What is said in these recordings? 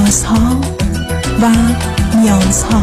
رازها و نیازها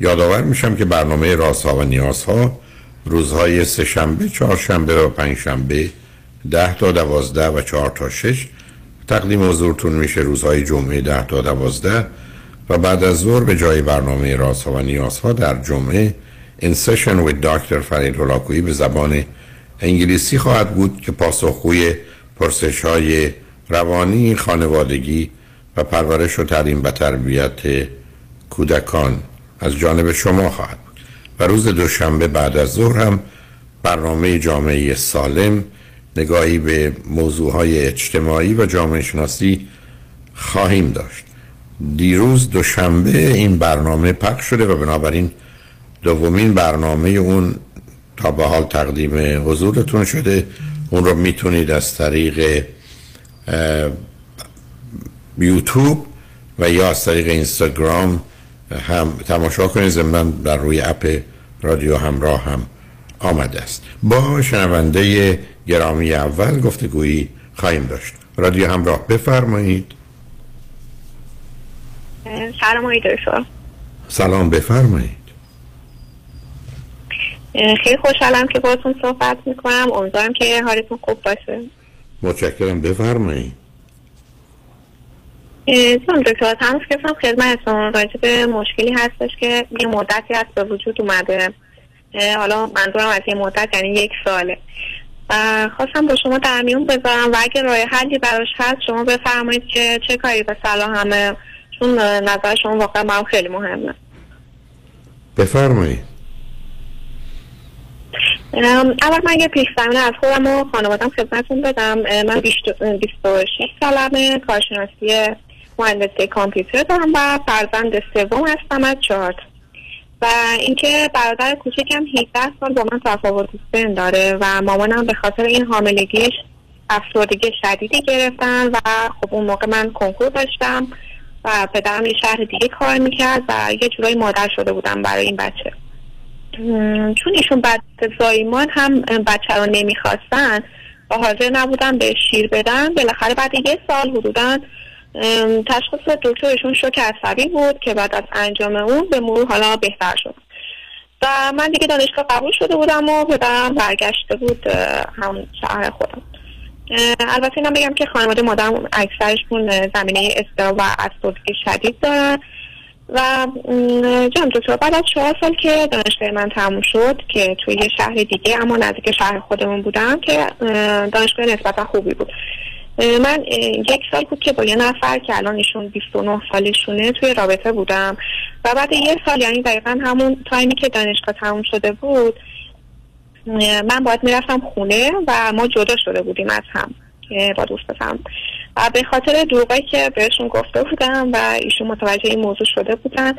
یادآور میشم که برنامه رازها و نیازها روزهای سهشنبه، چهارشنبه و پنجشنبه ده تا دوازده و چهار تا شش تقدیم حضورتون میشه روزهای جمعه ده تا دوازده و بعد از ظهر به جای برنامه رازها و نیازها در جمعه این سشن with دکتر فرید هلاکویی به زبان انگلیسی خواهد بود که پاسخگوی پرسش های روانی، خانوادگی و پرورش و تعلیم و تربیت کودکان از جانب شما خواهد بود. و روز دوشنبه بعد از ظهر هم برنامه جامعه سالم نگاهی به موضوع های اجتماعی و جامعه شناسی خواهیم داشت. دیروز دوشنبه این برنامه پخش شده و بنابراین دومین برنامه اون تا به حال تقدیم حضورتون شده. اون رو می‌تونید از طریق یوتیوب و یا از طریق اینستاگرام هم تماشا کنید. ضمن در روی اپ رادیو همراه هم آمده است. با شنونده گرامی اول گفتگویی خواهیم داشت. رادیو همراه بفرمایید. سلام آقای سلام بفرمایید. خیلی خوشحالم که باتون صحبت می‌کنم. امیدوارم که حالتون خوب باشه. متشکرم بفرمایید. چون دکتر تماس کردم خدمتتون راجع به مشکلی هستش که یه مدتی هست به وجود اومده. حالا منظورم از یه مدت یعنی یک ساله. و خواستم با شما در میون بذارم و اگه راه حلی براش هست شما بفرمایید که چه کاری به صلاح همه چون نظر شما واقعا من خیلی مهمه. بفرمایید. اول من یه پیش زمینه از خودم و خانوادم خدمتون بدم. من 26 سالمه کارشناسی مهندسی کامپیوتر دارم و فرزند سوم هستم از چهار و اینکه برادر کوچکم 18 سال با من تفاوت سن داره و مامانم به خاطر این حاملگیش افسردگی شدیدی گرفتن و خب اون موقع من کنکور داشتم و پدرم یه شهر دیگه کار می‌کرد و یه جورایی مادر شده بودم برای این بچه. چون ایشون بعد زایمان هم بچه رو نمی‌خواستن و حاضر نبودن به شیر بدن بالاخره بعد یه سال حدودا تشخیص دکترشون شوک عصبی بود که بعد از انجام اون به مرور حالا بهتر شد. و من دیگه دانشگاه قبول شده بودم و پدرم برگشته بود هم شهر خودم. البته اینم بگم که خانواده مادرم اکثرشون زمینه استرا و افسردگی شدید دارن. و جان دکتر بعد از چهار سال که دانشگاه من تموم شد که توی یه شهر دیگه اما نزدیک شهر خودمون بودم که دانشگاه نسبتا خوبی بود. من یک سال بود که با یه نفر که الان ایشون 29 سالشونه توی رابطه بودم. و بعد یه سال یعنی دقیقا همون تایمی که دانشگاه تموم شده بود من باید می‌رفتم خونه و ما جدا شده بودیم از هم با دوستم و به خاطر دروغی که بهشون گفته بودم و ایشون متوجه این موضوع شده بودن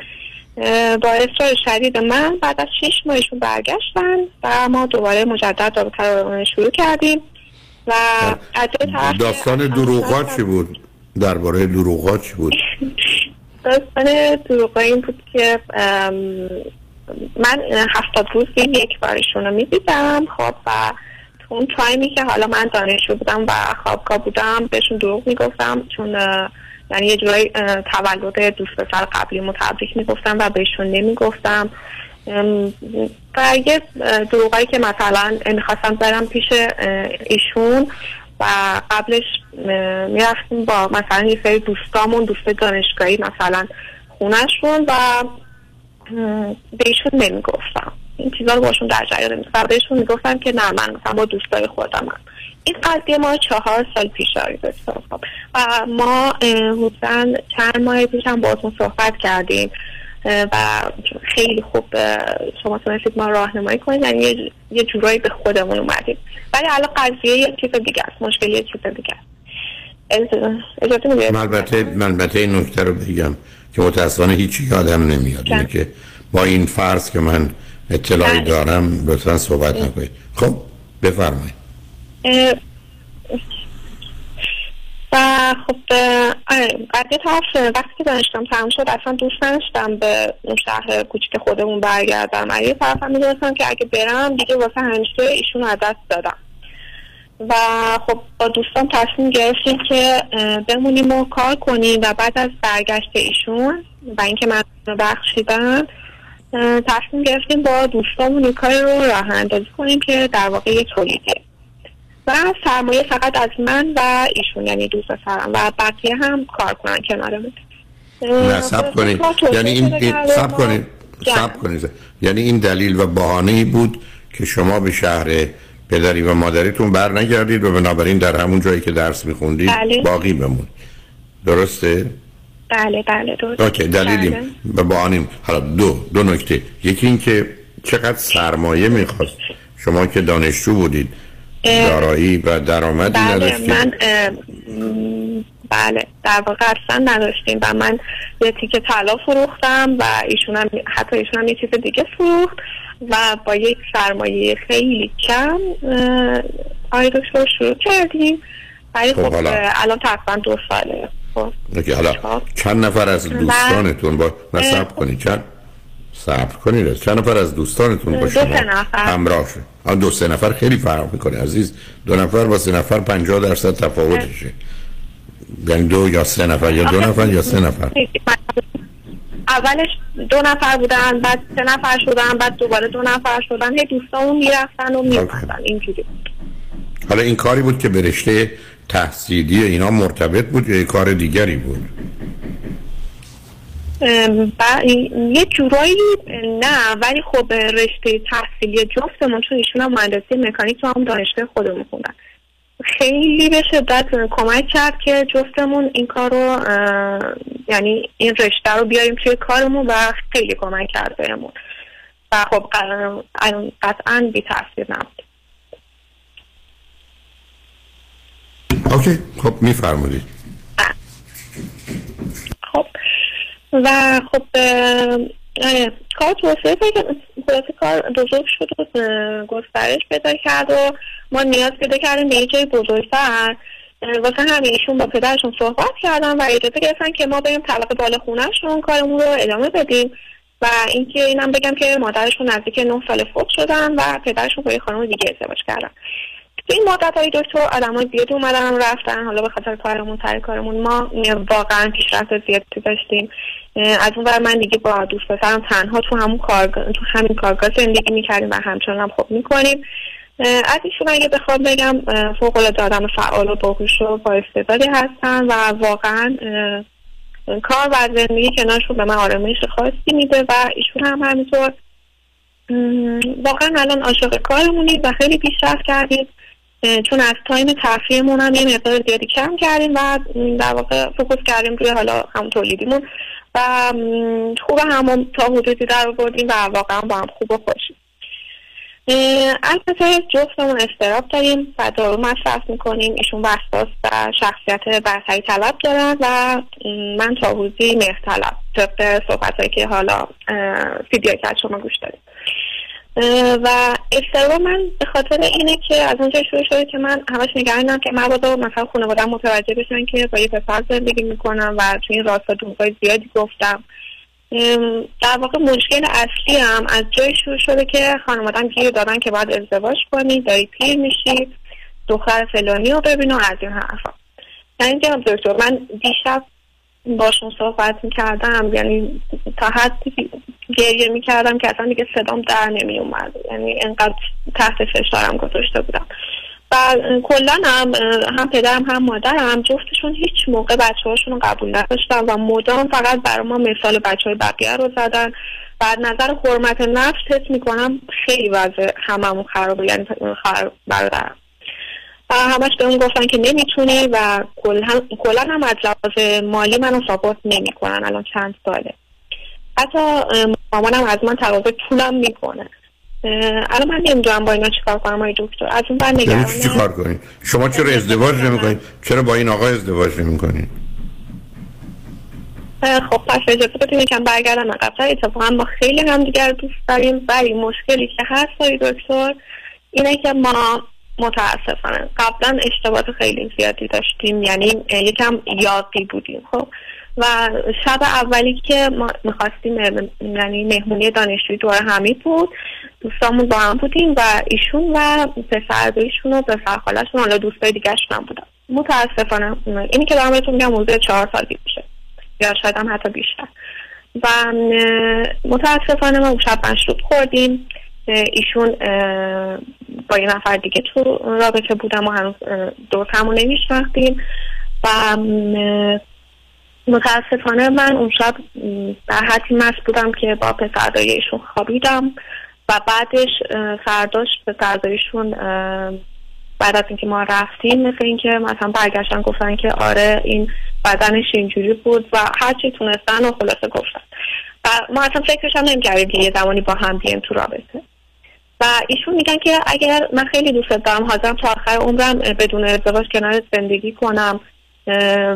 با اصرار شدید من بعد از شیش ماه ایشون برگشتن و ما دوباره مجدد رابطه شروع کردیم. و داستان دروغا چی بود؟ درباره دروغا چی بود؟ داستان دروغا این بود که من هفتاد روز یک بارشون رو می‌دیدم خب و تو اون تایمی که حالا من دانشجو بودم و خوابگاه بودم بهشون دروغ می‌گفتم چون یعنی یه جورایی تولد دوست پسر قبلی متبریک می‌گفتم و بهشون نمی‌گفتم و یه دروغایی که مثلا می‌خواستم برم پیش ایشون و قبلش می‌رفتیم با مثلا یه سری دوستامون دوست دانشگاهی مثلا خونهشون و به ایشون نمی‌گفتم. این چیزا رو باشون در جریان نمیستم بهشون می‌گفتم که نه من مثلا با دوستای خودم هم. این قضیه ما چهار سال پیش آید و ما حدودا چند ماه پیش هم باتون صحبت کردیم. و خیلی خوب شما تونستید ما راهنمایی کنید. یعنی یه جورایی به خودمون اومدیم. ولی الان قضیه یه چیز دیگه است. مشکلی یه چیز دیگه است. البته البته این نکته رو بگم که متاسفانه هیچی یادم نمیاد. اینه که با این فرض که من اطلاعی بله. دارم لطفا صحبت نکنید. خب بفرمایید. و خب قضیه طرف وقتی که دانشگاه تموم شد اصلا دوست نداشتم به اون شهر کوچیک خودمون برگردم. اگه طرف هم می‌دونستم که اگه برم دیگه واسه همیشه ایشون از دست دادم. و خب با دوستان تصمیم گرفتیم که بمونیم و کار کنیم و بعد از برگشت ایشون و اینکه من بخشیدن تصمیم گرفتیم با دوستامون کار رو راه اندازی کنیم که در واقع یه تولیده و سرمایه فقط از من و ایشون یعنی دوست سرم و بقیه هم کار کنن کنارمون نه سب کنید یعنی این سب کنید سب کنید یعنی این دلیل و بهانه بود که شما به شهر پدری و مادریتون بر نگردید و بنابراین در همون جایی که درس میخوندید بله. باقی بمون درسته؟ بله بله درست. اوکی دلیلیم. بله. به بانیم حالا دو دو نکته. یکی این که چقدر سرمایه می‌خواست. شما که دانشجو بودید. دارایی و درآمدی بله نداشتید من بله در واقع اصلا نداشتیم و من یه تیکه طلا فروختم و ایشون هم حتی ایشون هم یه چیز دیگه فروخت و با یک سرمایه خیلی کم آقای دکتر شروع کردیم. ولی خب, خب الان تقریبا دو ساله. خب. حالا خب. چند نفر از دوستانتون با نصب کنید چند؟ صبر کنید. چند نفر از دوستانتون با شما همراه شد. دو سه نفر خیلی فرق می‌کنه عزیز. دو نفر با سه نفر پنجاه درصد تفاوتشه. یعنی دو یا سه نفر یا دو نفر یا سه نفر. اولش دو نفر بودن بعد سه نفر شدن بعد دوباره دو نفر شدن. هی دوستامون می‌رفتن و می‌رفتن. اینجوری. حالا این کاری بود که به رشته تحصیلی اینا مرتبط بود یا کار دیگری بود؟ یه جورایی نه ولی خب رشته تحصیلی جفتمون چون ایشون هم مهندسی مکانیک تو هم دانشگاه خودمون خوندن. خیلی به شدت کمک کرد که جفتمون این کار رو یعنی این رشته رو بیاریم توی کارمون و خیلی کمک کرد بهمون. و خب قطعا بی تاثیر نبود. اوکی خب میفرمودید خب. و خب کار توسعه کار بزرگ شد و گسترش پیدا کرد و ما نیاز پیدا کردیم به یه جای بزرگتر. واسه همین ایشون با پدرشون صحبت کردن و اجازه گرفتن که ما بریم طبقه بالا خونهشون کارمون رو ادامه بدیم و اینکه اینم بگم که مادرشون نزدیک نه سال فوت شدن و پدرشون با یه خانم دیگه ازدواج کردن. تو این مدت های دکتر آدم های زیادی اومدن رفتن. حالا به خاطر کارمون سر کارمون ما واقعا پیشرفت زیادی داشتیم. از اون من دیگه با دوست پسرم تنها تو همون کارگاه تو همین کارگاه زندگی می‌کردیم و همچنان هم خوب می‌کنیم. از ایشون اگه بخوام بگم فوق العاده آدم فعال و باهوش و با استعدادی هستن و واقعا کار و زندگی کنارشون به من آرامش خاصی میده و ایشون هم همینطور. واقعا الان عاشق کارمونید و خیلی پیشرفت کردید. چون از تایم تفریحمون هم یه مقدار زیادی کم کردیم و در واقع فکوس کردیم روی حالا هم تولیدیمون و خوب همون تا حدودی در بردیم و واقعا با هم خوب و خوشیم البته جفتمون استراب داریم و دارو مصرف می‌کنیم. ایشون وسواس و شخصیت برتری طلب دارن و من تا حدودی مهر طلب طبق صحبت که حالا ویدیو که شما گوش داریم و استراب من به خاطر اینه که از اونجا شروع شده که من همش نگرانم که مبادا مثلا خانوادم متوجه بشن که با یه پسر زندگی می‌کنم و تو این راستا دونگای زیادی گفتم. در واقع مشکل اصلی هم از جای شروع شده که خانوادم گیر دادن که باید ازدواج کنی داری پیر میشی دختر فلانی رو ببین و از این حرفا. یعنی دکتر من دیشب باشون صحبت می‌کردم. یعنی تا حدی گریه می‌کردم که اصلا دیگه صدام در نمی اومد یعنی انقدر تحت فشارم گذاشته بودم. و کلا هم هم پدرم هم مادرم جفتشون هیچ موقع بچه هاشون رو قبول نداشتن و مدام فقط برای ما مثال بچه های بقیه رو زدن. و نظر حرمت نفس حس می‌کنم خیلی وضع هممون خرابه. یعنی خواهر برادرم. و همش به اون گفتن که نمی‌تونه و کلا هم از لحاظ مالی منو ساپورت نمی‌کنن الان چند ساله. حتی مامانم از من تقاضا پولم می‌کنه. الان من نمی‌دونم با اینا چیکار کنم آقای دکتر. از اون بر یعنی چی کار کنید شما چرا ازدواج نمی‌کنید چرا با این آقا ازدواج نمی‌کنید خب پس اجازه بدیم یکم برگردم عقبتر اتفاقا ما خیلی هم دیگر دوست داریم ولی مشکلی که هست آقای دکتر اینه که ما متاسفانه. قبلا اشتباهات خیلی زیادی داشتیم یعنی یکم یاقی بودیم خب. و شب اولی که ما می‌خواستیم یعنی مهمونی دانشجوی دور همی بود دوستامون با هم بودیم و ایشون و پسر ایشون و پسر خالشون حالا دوستای دیگه هم بودن. متاسفانه اینی که دارم بهتون میگم موضوع چهار سال میشه. یا شاید هم حتی بیشتر. و متاسفانه ما شب مشروب خوردیم. ایشون با یه نفر دیگه تو رابطه بودم و هنوز همون نمیشناختیم. و متاسفانه من اون شب در حدی مست بودم که با پسردای ایشون خوابیدم و بعدش فرداش پسردایشون بعد از اینکه ما رفتیم مثل اینکه مثلا برگشتن گفتن که آره این بدنش اینجوری بود و هرچی تونستن و خلاصه گفتن. و ما اصلا فکرش هم نمی‌کردیم که یه زمانی با هم بیایم تو رابطه. و ایشون میگن که اگر من خیلی دوست دارم حاضرم تا آخر عمرم بدون ازدواج کنار زندگی کنم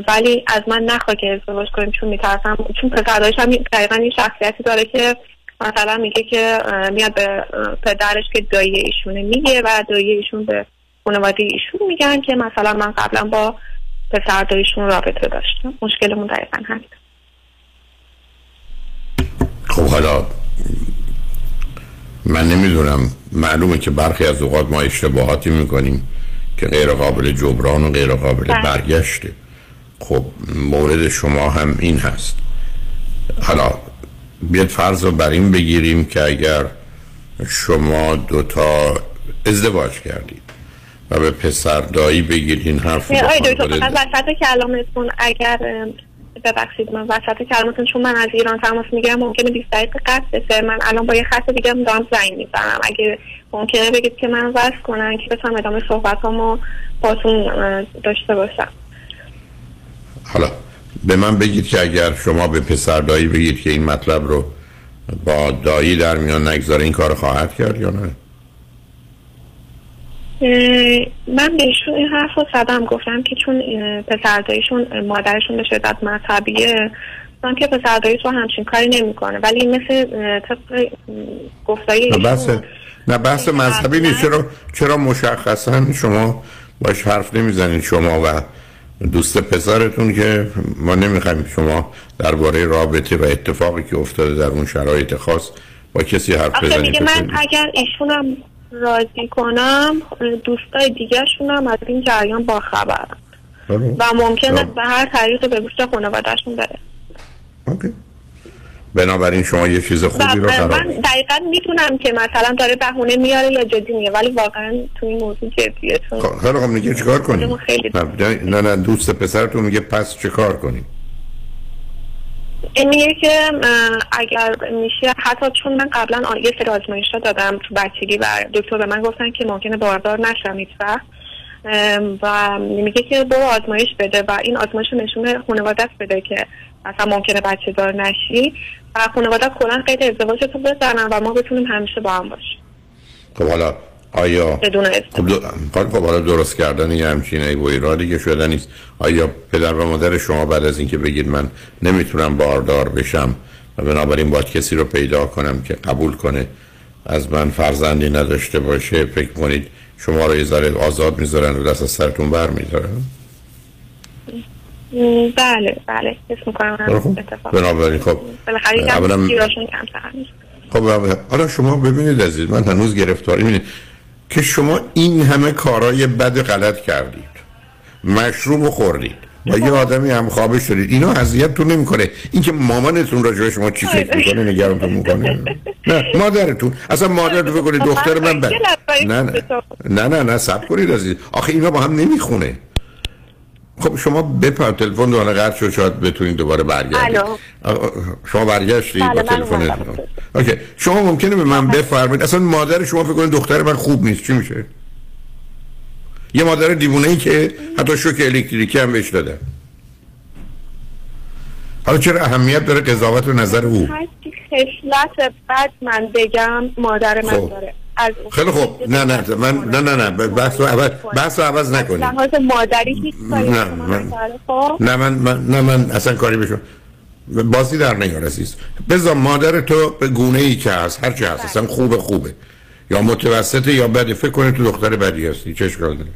ولی از من نخواه که ازدواج کنیم چون میترسم. چون پسردایش هم دقیقا این شخصیتی داره که مثلا میگه که میاد به پدرش که دایی ایشونه میگه و دایی ایشون به خانواده ایشون میگن که مثلا من قبلا با پسر داییشون رابطه داشتم. مشکلمون دقیقا همین خب حالا من نمی‌دونم. معلومه که برخی از اوقات ما اشتباهاتی می‌کنیم که غیر قابل جبران و غیر قابل بله. برگشته. خب مورد شما هم این هست. حالا بیاد فرض رو بر این بگیریم که اگر شما دوتا ازدواج کردید و به پسر دایی بگیرین حرف آی دکتر فقط وسط کلامتون اگر ببخشید من وسط کلامتون چون من از ایران تماس می‌گیرم ممکنه 20 دقیقه قطع بشه. من الان با یه خط دیگه دارم زنگ می‌زنم. اگه ممکنه بگید که من وصل کنن که بتونم ادامه صحبت با باتون داشته باشم. حالا به من بگید که اگر شما به پسر دایی بگید که این مطلب رو با دایی در میان نگذاره این کار خواهد کرد یا نه؟ من بهشون این حرف رو زدم گفتم که چون پسردایشون مادرشون به شدت مذهبیه من که پسردایشون همچین کاری نمی‌کنه. ولی مثل طبق گفتایی نه بحث نه بحث مذهبی نیست. چرا چرا مشخصا شما باش حرف نمی‌زنید شما و دوست پسرتون که ما نمی‌خوایم شما درباره رابطه و اتفاقی که افتاده در اون شرایط خاص با کسی حرف بزنید؟ من اگر ایشونم راضی کنم دوستای دیگه شونم از این جریان با خبر بله. و ممکنه به هر طریق به گوشت خانوادهشون بره. اوکی. بنابراین شما یه چیز خوبی رو قرار من دقیقا می‌تونم که مثلا داره بهونه میاره یا جدی میگه ولی واقعا تو این موضوع جدیه. خب، خیلی خب میگه چیکار کنیم؟ نه نه دوست پسرتون میگه پس چیکار کنیم؟ این میگه که اگر میشه حتی چون من قبلا یه سری آزمایش دادم تو بچگی و دکتر به من گفتن که ممکنه باردار نشم هیچ و میگه که برو آزمایش بده و این آزمایش نشون خانواده بده که مثلا ممکنه بچه دار نشی. و خانواده کلا قید ازدواجتو بزنن و ما بتونیم همیشه با هم باشیم. خب حالا آیا بدون خب, خب حالا درست کردن یه همچین ای و ایرادی که شده نیست. آیا پدر و مادر شما بعد از اینکه بگید من نمی‌تونم باردار بشم و بنابراین باید کسی رو پیدا کنم که قبول کنه از من فرزندی نداشته باشه فکر کنید شما رو یه ذره آزاد می‌ذارن و دست از سرتون بر می‌ذارن بله بله اسم می‌کنم بنابراین خب خب حالا شما ببینید عزیز من هنوز گرفتاری می‌دید که شما این همه کارای بد غلط کردید. مشروب خوردید. با یه آدمی هم خوابه شدید. اینا اذیتتون نمی‌کنه. اینکه مامانتون راجع شما چی فکر می‌کنه نگرانتون می‌کنه. نه مادرتون. اصلا مادرتون فکر کنید دختر من بد. نه نه. نه نه نه سب کنید عزیز. آخه اینا با هم نمی‌خونه. خب شما بپر تلفن دوباره قطع شد شاید بتونید دوباره برگردید. شما برگشتید با تلفن اوکی. شما ممکنه به من بفرمایید. اصلا مادر شما فکر کنید دختر من خوب نیست. چی میشه؟ یه مادر دیوونه ای که حتی شوک الکتریکی هم بهش داده. حالا چرا اهمیت داره قضاوت و نظر او؟ خشلت بعد من بگم مادر من خب. داره. خیلی خوب. نه نه من نه نه نه بحث رو عوض بحث رو عوض نکنید. لحاظ مادری هیچ نه من خب؟ نه من, من نه من اصلا کاری بشم بازی در نیار عزیز. بذار مادر تو به گونه ای که هست هر چی هست اصلا خوبه خوبه. یا متوسطه یا بده فکر کنید تو دختر بدی هستی. چه اشکال داره؟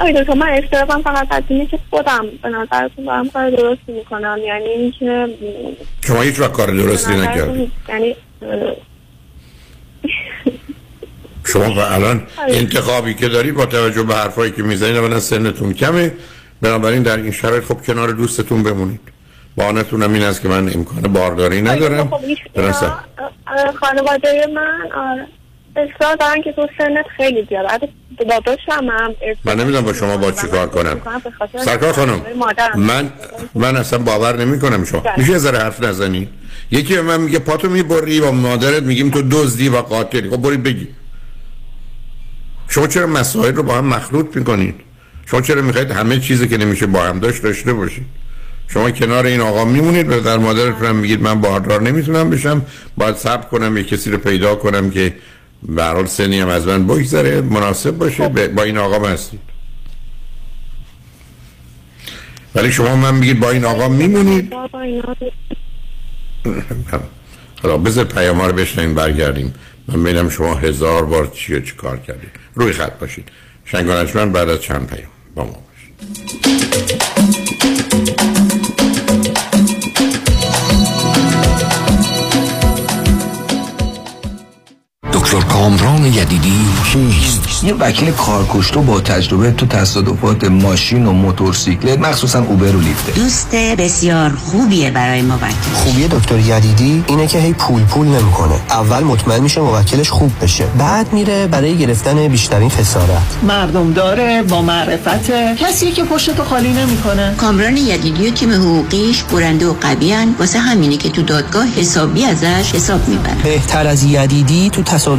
آیدو تو من اشترابم فقط از اینه که خودم به نظرتون دارم کار درستی می‌کنم. یعنی اینکه شما هیچ وقت کار درستی نکردید. یعنی شما الان انتخابی که داری با توجه به حرفایی که می‌زنید اولا سنتون کمه. بنابراین در این شرایط خب کنار دوستتون بمونید. بانتون هم این است که من امکان بارداری ندارم. خب خانواده من آره. اصرار دارن که تو سنت خیلی زیاد. داداشم هم من نمی‌دونم با شما با چی کار کنم. سرکار خانم من من اصلا باور نمی کنم شما. بله. میشه ذره حرف نزنی؟ یکی به من میگه پاتو می‌بری و مادرت میگیم تو دزدی و قاتلی. خب برید بگی. شما چرا مسائل رو با هم مخلوط می‌کنید؟ شما چرا می‌خواید همه چیزی که نمیشه با هم داشت داشته باشید؟ شما کنار این آقا میمونید و در مادرتون میگید من باردار نمی‌تونم بشم. باید صبر کنم یه کسی رو پیدا کنم که به حال سنی هم از من بگذره مناسب باشه خب. با این آقا هستید ولی شما من میگید با این آقا میمونید. حالا بذار پیام رو بشنین برگردیم. من ببینم شما هزار بار چی و چی کار کردید. روی خط باشید. شنگانش من بعد از چند پیام با ما باشید. دکتر کامران یدیدی کیست؟ یه وکیل کارکشته با تجربه تو تصادفات ماشین و موتورسیکلت مخصوصا اوبر و لیفته. دوست بسیار خوبیه برای موکل خوبی دکتر یدیدی اینه که هی پول پول نمی‌کنه. اول مطمئن میشه موکلش خوب بشه. بعد میره برای گرفتن بیشترین خسارت. مردم داره با معرفت. کسی که پشتو خالی نمی‌کنه. کامران یدیدی و تیم حقوقیش برنده و قویان واسه همینه که تو دادگاه حسابی ازش حساب می‌برن بهتر از یدیدی تو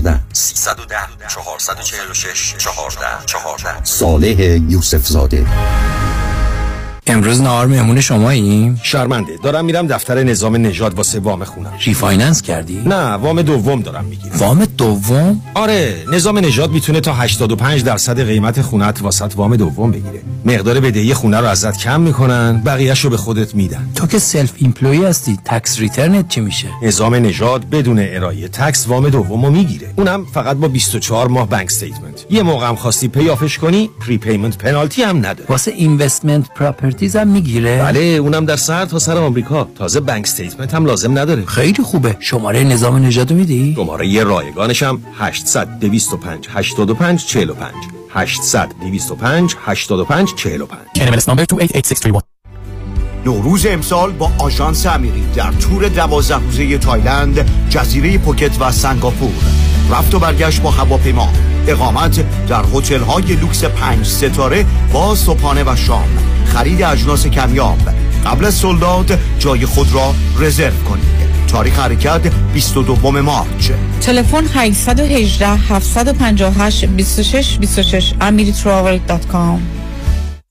310 446 14 14 صالح یوسف زاده امروز نهار مهمون شماییم؟ شرمنده. دارم میرم دفتر نظام نژاد واسه وام خونم. refinance کردی؟ نه وام دوم دارم می‌گیرم. وام دوم؟ آره نظام نژاد می‌تونه تا 85 درصد قیمت خونت واست وام دوم بگیره. مقدار بدهی خونه رو ازت کم می‌کنن بقیهش رو به خودت میدن. تو که self-employed هستی tax return ت چی میشه؟ نظام نژاد بدون ارائه tax وام دومو می‌گیره. اونم فقط با 24 ماه bank statement یه موقع هم خواستی pay off ش کنی prepayment penalty هم نداره واسه investment properties هم می‌گیره؟ بله اونم در سر تا سر آمریکا. تازه bank statement هم لازم نداره. خیلی خوبه. شماره نظام نژادو میدی؟ شماره‌ی رایگانش هم 800 225 85 45 800 225 85 45 NMLS number 288631 نوروز امسال با آژانس امیری در تور دوازده روزه تایلند جزیره پوکت و سنگاپور. رفت و برگشت با هواپیما. اقامت در هتل های لوکس پنج ستاره با صبحانه و شام. خرید اجناس کمیاب. قبل از سولداد جای خود را رزرو کنید. تاریخ حرکت 22 مارچ. تلفن 818 758 26 26 amiritravel.com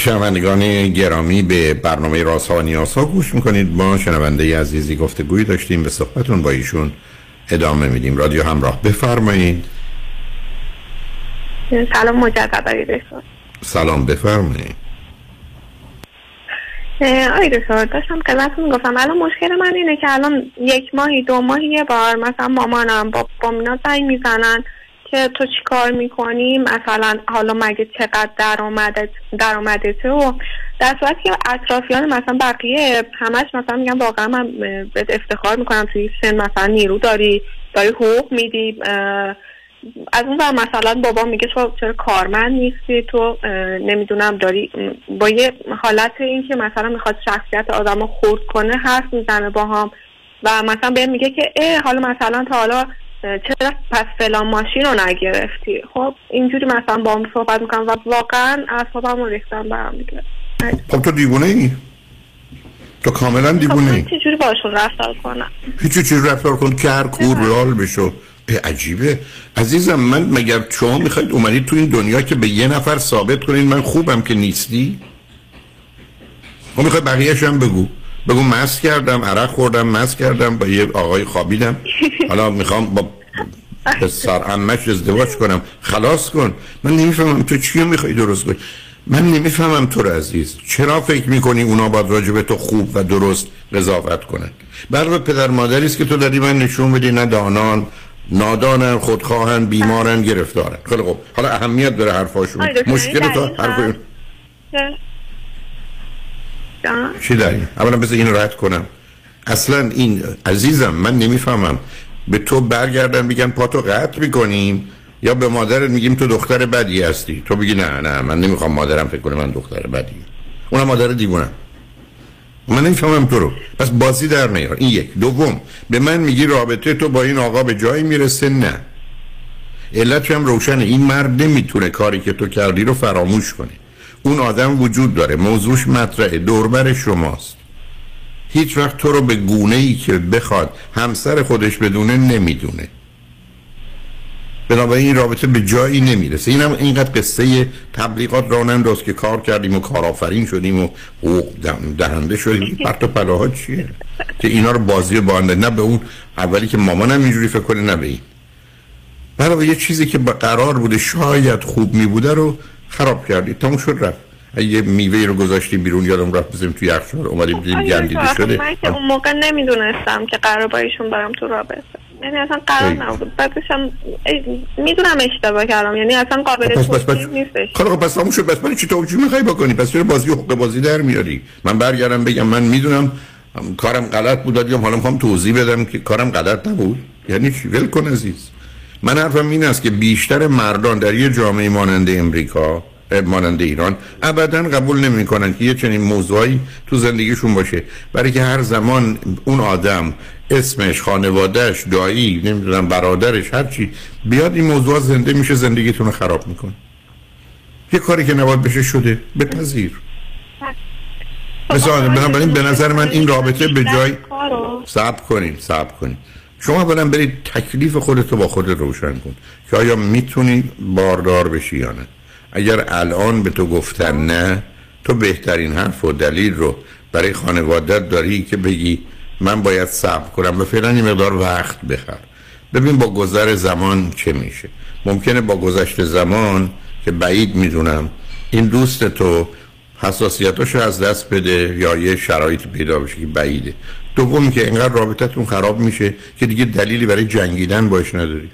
شنوندگان گرامی به برنامه راست ها و نیاز ها گوش می‌کنید. ما شنونده عزیزی گفتگوی داشتیم به صحبتون با ایشون ادامه میدیم. رادیو همراه بفرمایید. سلام مجدد آقای دکتر سلام بفرمایید. آقای دکتر داشتم خدمتتون می‌گفتم. الان مشکل من اینه که الان یک ماهی دو ماهی یه بار مثلا مامانم با بابا زنگ می‌زنن. که تو چی کار می‌کنی؟ مثلا حالا مگه چقدر درآمدت درآمدته و در صورتی که اطرافیان مثلا بقیه همش مثلا میگن واقعا من بهت افتخار می‌کنم توی سن مثلا نیرو داری داری حقوق میدی از اون بر مثلا بابا میگه تو چرا کارمند نیستی؟ تو نمی‌دونم داری با یه حالت این که مثلا می‌خواد شخصیت آدم خورد کنه حرف می‌زنه با هم و مثلا به میگه که اه حالا مثلا تا حالا چرا پس فلان ماشین رو نگرفتی؟ خب اینجوری مثلا با هم صحبت می‌کنم و واقعا اصابم رو ریختم برم دیگه. خب تو دیوونه ای؟ تو کاملا دیوونه ای؟ خب چجوری باشون رفتار کنم؟ هیچی چیز رفتار کن کر کور رال بشو. عجیبه. عزیزم من مگر شما می‌خواید اومدید تو این دنیا که به یه نفر ثابت کنید من خوبم که نیستی؟ خب می‌خوای بقیهش هم بگو. بگو مست کردم عرق خوردم مست کردم با یه آقای خوابیدم. حالا می‌خوام با سر همش ازدواج کنم. خلاص کن. من نمی‌فهمم تو چی می‌خوای درست کنی. من نمی‌فهمم تو رو عزیز. چرا فکر می‌کنی اونا باید راجع به تو خوب و درست قضاوت کنن؟ برای پدر مادری است که تو داری من نشون بدی نه دانان. نادانن خودخواهن بیمارن گرفتارن. خیلی خب حالا اهمیت داره حرفاشون مشکل تو حرف چی داری؟ اولا بذار این رد کنم. اصلا این عزیزم من نمی‌فهمم. به تو برگردن میگن پاتو قطع می‌کنیم یا به مادرت میگیم تو دختر بدی هستی. تو بگی نه نه من نمی‌خوام مادرم فکر کنه من دختر بدی. اونم مادر دیوونه من نمی‌فهمم تو رو. پس بازی در نیار. این یک. دوم به من میگی رابطه تو با این آقا به جایی می‌رسه؟ نه. علت هم روشنه. این مرد نمی‌تونه کاری که تو کردی رو فراموش کنه. اون آدم وجود داره. موضوعش مطرحه. دوربر شماست. هیچ وقت تو رو به گونه ای که بخواد همسر خودش بدونه نمی‌دونه. بنابراین این رابطه به جایی نمی‌رسه. اینم اینقدر قصه تبلیغات را ننداز که کار کردیم و کارآفرین شدیم و حقوق دهنده شدیم. پرت و پلاها چیه؟ که اینا رو بازی بانده نه به اون اولی که مامانم اینجوری فکر کنه نه به این. برای یه چیزی که قرار بوده شاید خوب می بوده رو خراب کردی. تموم شد رفت. یه میوه رو گذاشتی بیرون یادم رفت بزنیم توی یخچال اومدیم دیدیم گندیده شده. من که اون موقع نمی‌دونستم که قرار با ایشون برم تو رابطه. یعنی اصلا قرار نبود. بعدش هم می‌دونم اشتباه کردم. یعنی اصلا قابل پس پس نیستش. خب پس تموم شد. پس برای چی توجیه می‌خوای بکنی؟ پس چرا بازی حق بازی در میاری؟ من برگردم بگم من می‌دونم کارم غلط بود دادم حالا می‌خوام توضیح بدم که کارم غلط نبود. یعنی چی؟ ول کن عزیز. من حرفم این است که بیشتر مردان در یه جامعه مانند امریکا مانند ایران ابدا قبول نمی‌کنن که یه چنین موضوعی تو زندگیشون باشه. برای که هر زمان اون آدم اسمش خانوادهش دایی نمی‌دونم برادرش هرچی بیاد این موضوع زنده میشه زندگیتون رو خراب می‌کنه. یه کاری که نباید بشه شده بپذیر. مثلا بنابراین به نظر من این رابطه به جای صبر کنیم صبر کنیم. شما اولا برید تکلیف خودتو با خود روشن کن که آیا می‌تونی باردار بشی یا نه. اگر الان به تو گفتن نه تو بهترین حرف و دلیل رو برای خانوادت داری که بگی من باید صبر کنم و فعلا یه مقدار وقت بخر. ببین با گذر زمان چه میشه. ممکنه با گذشت زمان که بعید می‌دونم این دوست تو حساسیتاشو از دست بده یا یه شرایط پیدا بشه که بعیده. دوم که اینقدر رابطتون خراب میشه که دیگه دلیلی برای جنگیدن باش نداری.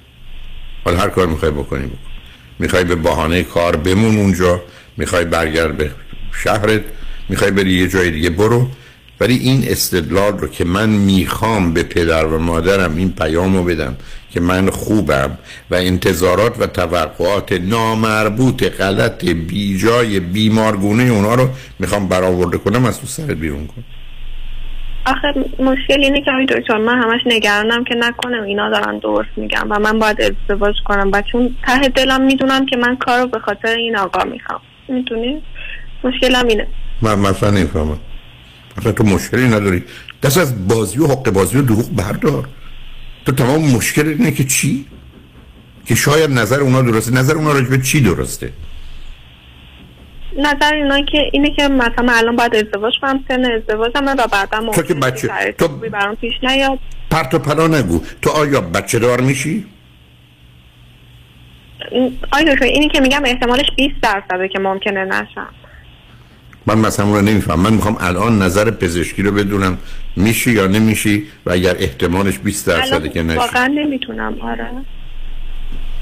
حالا هر کار می‌خوای بکنی بکن. می‌خوای به بهانه کار بمون اونجا می‌خوای برگرد به شهرت می‌خوای بری یه جای دیگه برو. ولی این استدلال رو که من می‌خوام به پدر و مادرم این پیام رو بدم که من خوبم و انتظارات و توقعات نامربوط غلط بیجای بیمارگونه اونا رو می‌خوام برآورده کنم از تو سرت بیرون کن آخه مشکل اینه که دکتر من همش نگرانم که نکنم اینا دارن درست میگم و من باید ازدواج کنم. و چون ته دلم می‌دونم که من کارو به خاطر این آقا می‌خوام. می‌دونی؟ مشکلم اینه. من مثلا نمی‌فهمم. اصلا تو مشکلی نداری. دست از بازی و حق بازی و دروغ بردار. تو تمام مشکل اینه که چی؟ که شاید نظر اونا درسته. نظر اونا راجبه چی درسته؟ نظر اینا که اینه که مثلا الان باید ازدواج کنم سن ازدواجم و بعدا تو که بچه تو برام پیش نیاد. پرت و پلا نگو. تو آیا بچه دار میشی؟ آیا اینی که میگم احتمالش 20 درصده که ممکنه نشم. من مثلا رو نمیفهم من می‌خوام الان نظر پزشکی رو بدونم میشی یا نمیشی و اگر احتمالش 20 درصده که نشی. واقعا نمی‌تونم آره.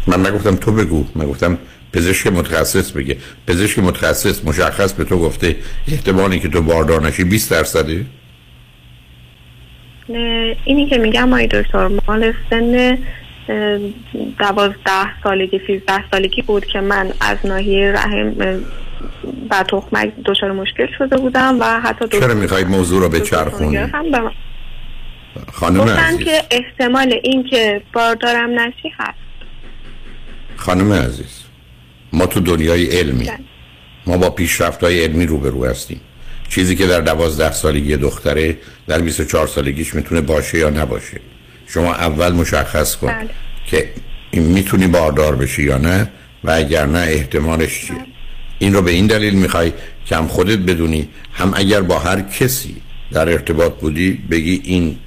من نگفتم تو بگو. من گفتم پزشک متخصص بگه. پزشک متخصص مشخص به تو گفته احتمالی که تو باردار نشی 20 درصده؟ اینی که میگم آی دکتر مال سن دوازده سالگی سیزده سالگی بود که من از ناحیه رحم و تخمک دچار مشکل شده بودم و حتی چرا می‌خوای موضوع رو به چرخونی؟ خانم عزیز. که احتمال این که باردارم نشی هست. خانم عزیز. ما تو دنیای علمی. ما با پیشرفت های علمی روبرو هستیم. چیزی که در دوازده سالگی دختره در 24 سالگیش می‌تونه باشه یا نباشه. شما اول مشخص کن بله. که این می‌تونی باردار بشی یا نه و اگر نه احتمالش چیه؟ بله. این رو به این دلیل می‌خوای که هم خودت بدونی هم اگر با هر کسی در ارتباط بودی بگی این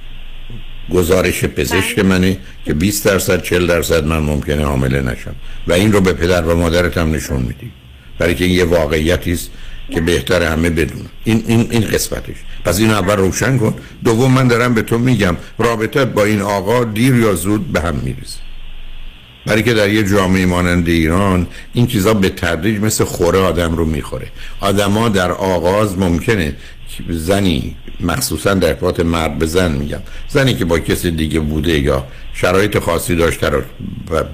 گزارش پزشک بله. منه که 20 درصد 40 درصد من ممکنه حامله نشم. و این رو به پدر و مادرت هم نشون میدی برای که این یه واقعیتی است که بهتر همه بدون این این این قسمتش. پس این اول روشن کن. دوم من دارم به تو میگم رابطت با این آقا دیر یا زود به هم می‌رسه برای که در یه جامعه مانند ایران این چیزا به تدریج مثل خوره آدم رو می‌خوره. آدما در آغاز ممکنه زنی مخصوصا در ارتباط مرد به زن میگم. زنی که با کسی دیگه بوده یا شرایط خاصی داشته رو و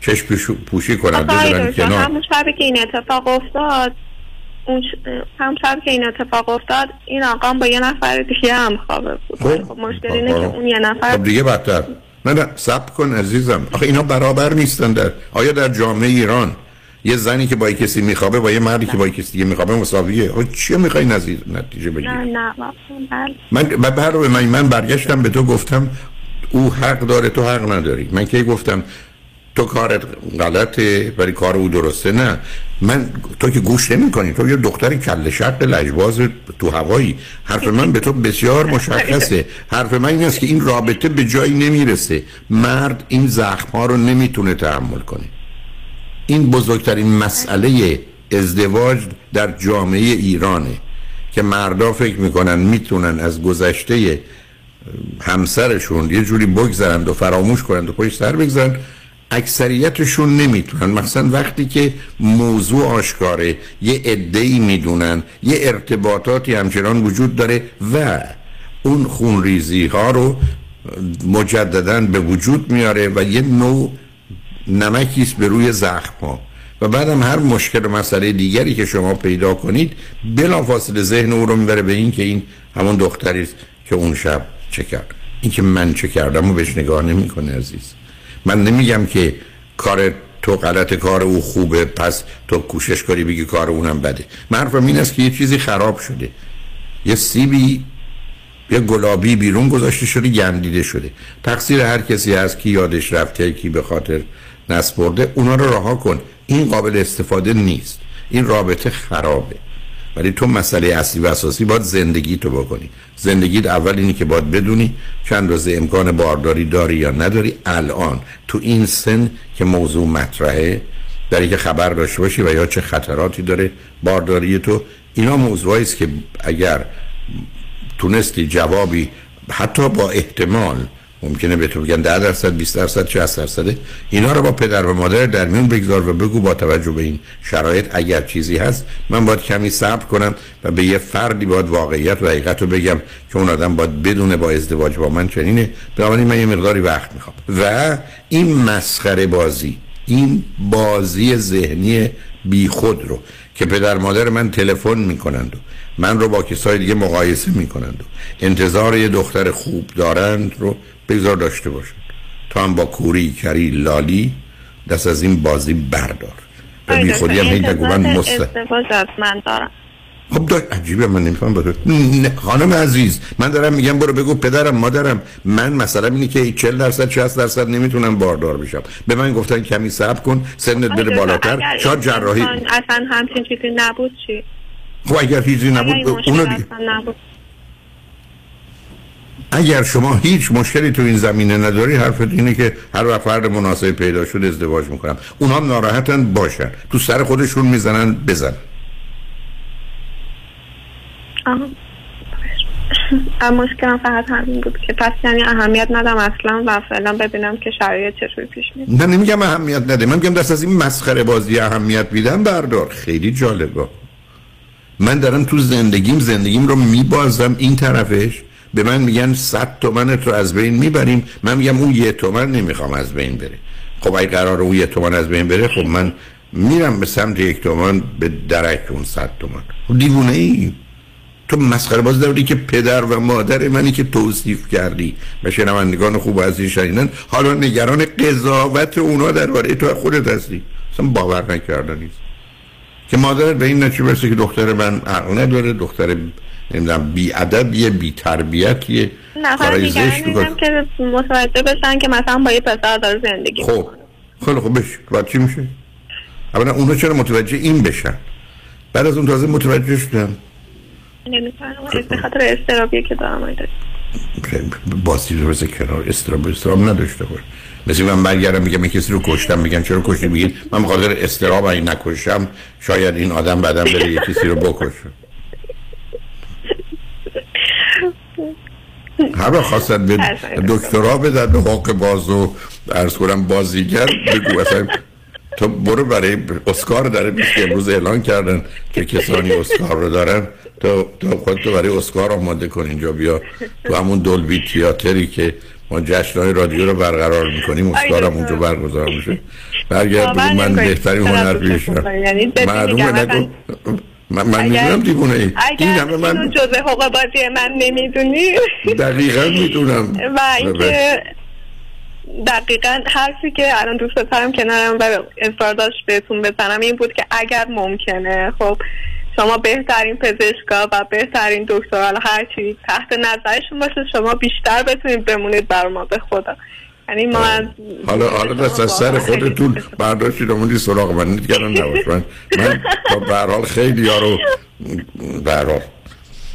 چشم پوشی کنن بذارن کنار. همون شبی که این اتفاق افتاد اون هم شب که این اتفاق افتاد این آقام با یه نفر دیگه هم خوابه بود. خب. مشکل اینه که اون یه نفر خب دیگه بدتر. نه نه صبر کن عزیزم. آخه اینا برابر نیستن در آیا در جامعه ایران یه زنی که با کسی میخوابه با یه مردی که با کسی دیگه میخوابه مساویه. آخه چی می‌خوای نتیجه بگیری؟ نه نه بله. من بر من من برگشتم به تو گفتم او حق داره تو حق نداری. من که گفتم تو کارت غلطه ولی کار او درسته نه. من تو که گوش نمی کنی تو یه دختر کل شق لجباز تو هوایی. حرف من به تو بسیار مشخصه. حرف من این است که این رابطه به جایی نمی‌رسه. مرد این زخم ها رو نمی‌تونه تحمل کنه. این بزرگترین مسئله ازدواج در جامعه ایرانه که مردا فکر می‌کنن می‌تونن از گذشته همسرشون یه جوری بگذرند و فراموش کنند و پشت سر بگذارن اکثریتشون نمی‌تونن. مثلا وقتی که موضوع آشکاره یه عده‌ای می‌دونن یه ارتباطاتی همچنان وجود داره و اون خونریزی ها رو مجددا به وجود میاره و یه نوع نمکیست به روی زخم ها و بعدم هر مشکل و مسئله دیگری که شما پیدا کنید بلافاصله ذهن او رو می‌بره به این که این همون دختری است که اون شب چه کرد. این که من چه کردم و بهش نگاه نمی‌کنه عزیز. من نمیگم که کار تو غلط کار او خوبه پس تو کوشش کاری بگی کار اونم بده. من حرفم این است که یه چیزی خراب شده. یه سیبی یه گلابی بیرون گذاشته شده گندیده شده. تقصیر هر کسی هست که یادش رفته کی به خاطر نسپرده اونا رو رها کن. این قابل استفاده نیست. این رابطه خرابه. ولی تو مسئله اصلی و اساسی باید زندگی تو بکنی. زندگیت اول اینی که باید بدونی چند روزه امکان بارداری داری یا نداری. الان تو این سن که موضوع مطرحه در که خبر داشته باشی و یا چه خطراتی داره بارداری تو اینا موضوعی است که اگر تونستی جوابی حتی با احتمال ممکنه به تو بگن 10 درصد 20 درصد 60 درصده اینا رو با پدر و مادر در میون بگذار و بگو با توجه به این شرایط اگر چیزی هست من باید کمی صبر کنم و به یه فردی باید واقعیت و حقیقت رو بگم که اون آدم باید بدونه با ازدواج با من چنینه. بنابراین من یه مقداری وقت می‌خوام. و این مسخره بازی این بازی ذهنی بیخود رو که پدر مادر من تلفن می‌کنند و من رو با کسای دیگه مقایسه می‌کنند و انتظار یه دختر خوب دارند رو بگذار داشته باشند تو هم با کوری کری لالی دست از این بازی بردار. و بی خودی هم هی نگو من مست خب دار عجیبه من نمیفهم نه، خانم عزیز من دارم میگم برو بگو پدرم مادرم. من مثلا اینی که 40 درصد 60 درصد نمی‌تونم باردار بشم. به من گفتن کمی صبر کن سنت بره اگر بالاتر. شاید جراحی اصلا همچین چیزی نبود چی؟ خب اگر چیزی نبود به اونو دیگه اگر شما هیچ مشکلی تو این زمینه نداری حرفت اینه که هر وقت فرد مناسب پیدا شد ازدواج می‌کنم. اونا هم ناراحتن باشن. تو سر خودشون می‌زنن بزن. اما مشکلم فقط همین بود که پس یعنی اهمیت ندم اصلا و فعلا ببینم که شرایط چطوری پیش میره نه نمیگم اهمیت نده من میگم دست از این مسخره بازی اهمیت میدم بردار. خیلی جالبه. من دارم تو زندگیم زندگیم رو میبازم این طرفش. به من میگن صد تومنت رو از بین می‌بریم. من میگم اون یه تومن نمی‌خوام از بین بره. خب اگه قرار اون یه تومن از بین بره خب من میرم به سمت یک تومن به درک اون صد تومن. خب دیوونه ای تو مسخره باز داری که پدر و مادر منی که توصیف کردی. و شنوندگان خوب از این حالا نگران قضاوت اونا درباره تو خودت هستی. اصلا باور نکردن نیست. که مادر به این نتیجه برسه که دختر من عقل نداره دختر نمی‌دونم بی ادبیه بی تربیتیه نه زشت که متوجه بشن که مثلا با یه پسر داره زندگی خب خیلی خب بش بعد چی میشه؟ اولا اونا چرا متوجه این بشن؟ بعد از اون تازه متوجه شدن. نمی‌فهمم. به خاطر استرابیه که دارم. بازی رو کنار استراب استراب نداشته باش. مثل من برگردم میگم کسی رو کشتم. میگن چرا کشتی؟ بگید من بخاطر استراب این نکشم شاید این آدم بعدم بره یه کسی رو بکشه. وقت خواستن به دکترا بدن به حق باز و ارز کنم بازیگر. بگو اصلا تو برو برای اسکار داره که امروز اعلان کردن که کسانی اسکار رو دارن. تو تو خودتو برای اسکار آماده کن اینجا بیا. تو همون دولبی تیاتری که ما جشنهای رادیو رو برقرار می‌کنیم اسکار هم اونجا برگزار میشه. برگرد بگو من بهترین هنر پیشم یعنی معلومه نگو. من, من می‌دونم دیوونه ای. این اگر همه اینو من جزء حقوق بازی من نمی‌دونی. دقیقا می‌دونم. و اینکه دقیقا حرفی که الان دوست دارم کنارم و اصرار داشت بهتون بزنم این بود که اگر ممکنه خب شما بهترین پزشکا و بهترین دکتر هر چی تحت نظرشون باشه شما بیشتر بتونید بمونید بر ما به خدا. یعنی ما از حالا حالا دست از سر خودتون برداشتید آمودی سراغ من. نگران نباش. من من به هر حال خیلی یارو به هر حال.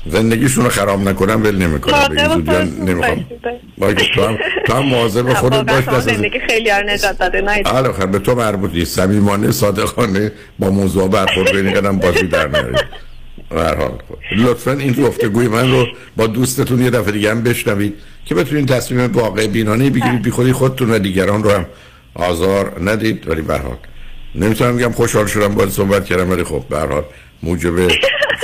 زندگیشون رو خراب نکنم ول نمی‌کنم. به این زودی ها نمی‌خوام. باید تو هم تو هم مواظب خودت باش واقعا دست از زندگی خیلی ها رو نجات داده نه؟ حالا خب به تو مربوط نیست. صمیمانه صادقانه با موضوع برخورد کنی قدم بازی در نیاری. به هر حال. لطفا این گفتگوی من رو با دوستتون یه دفعه دیگه هم بشنوید که بتونید تصمیم واقع بینانه بگیرید بی خودی خودتون و دیگران رو هم آزار ندید. ولی به حال. نمی‌تونم بگم خوشحال شدم باید صحبت کردم ولی خب به حال موجب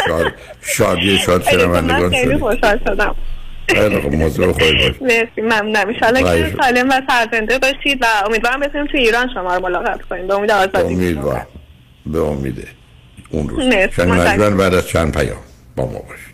شاد شادی شاد خیلی من خیلی خوشحال شدم. خیلی خب موضوع خواهید باش مرسی. ممنونم. خواهش که. سالم و سرزنده باشید و امیدوارم بتونیم تو ایران شما رو ملاقات کنیم. به امید آزادی. امیدوارم به امیده اون روز. شنگ بعد از چند پیام با ما باشید.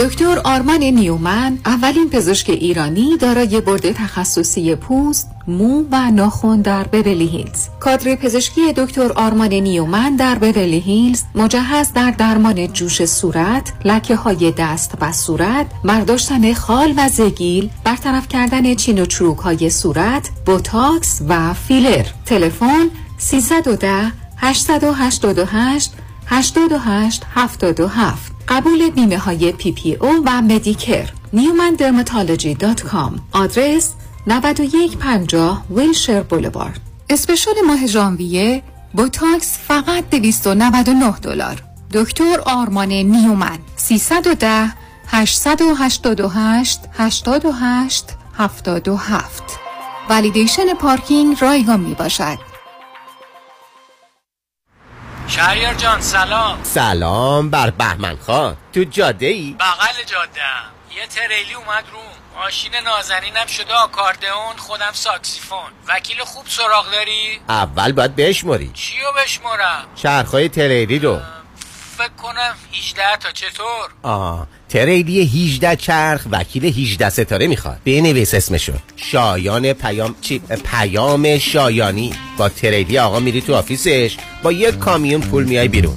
دکتر آرمان نیومن اولین پزشک ایرانی دارای board تخصصی پوست، مو و ناخن در Beverly Hills. کادر پزشکی دکتر آرمان نیومن در Beverly Hills مجهز در درمان جوش صورت، لکه های دست و صورت، برداشتن خال و زگیل، برطرف کردن چین و چروک های صورت، بوتاکس و فیلر. تلفن 310 888 88 77 قبول بیمه های PPO و Medicare نیومن Dermatology dot com آدرس 9150 Wilshire Boulevard. special ماه ژانویه بوتاکس فقط 299 دلار. دکتر آرمان نیومن. 310 888 88 77 ولیدیشن پارکینگ رایگان می باشد شهریار جان سلام. سلام بر بهمن خان. تو جاده ای؟ بغل جاده یه تریلی اومد روم ماشین نازنینم شده آکاردئون خودم ساکسیفون. وکیل خوب سراغ داری؟ اول باید بشماری چیو بشمرم؟ چرخهای تریلی رو. فکر کنم 18 تا. چطور؟ آه تریلی 18 چرخ وکیل 18 ستاره می‌خواد. بنویس اسمشو. شایان پیام چی؟ پیام شایانی. با تریلی آقا میری تو office ش. با یک کامیون پول میای بیرون.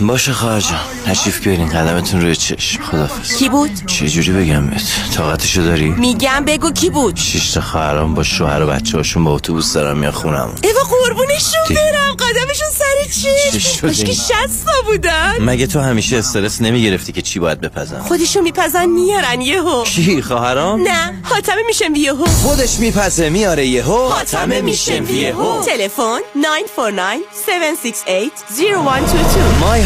باشه خواهر جان تشریف بیارین. قدمتون روی چشم. خدافز کی بود؟ چه جوری بگم بهت؟ طاقتشو داری؟ میگم بگو کی بود؟ شش تا خواهرام با شوهر و بچه هاشون با اتوبوس دارن میان خونم ایوا قربونشون برم. قدمشون سر چی؟ چی مشکی این؟ شستا بودن. مگه تو همیشه استرس نمی‌گرفتی که چی باید بپزم خودشون میپزن میارن یهو. کی خواهرام؟ نه حاتمه میشم یهو. خودش میپزه میاره یهو. حاتمه میشم یهو. تلفن 949 768 0122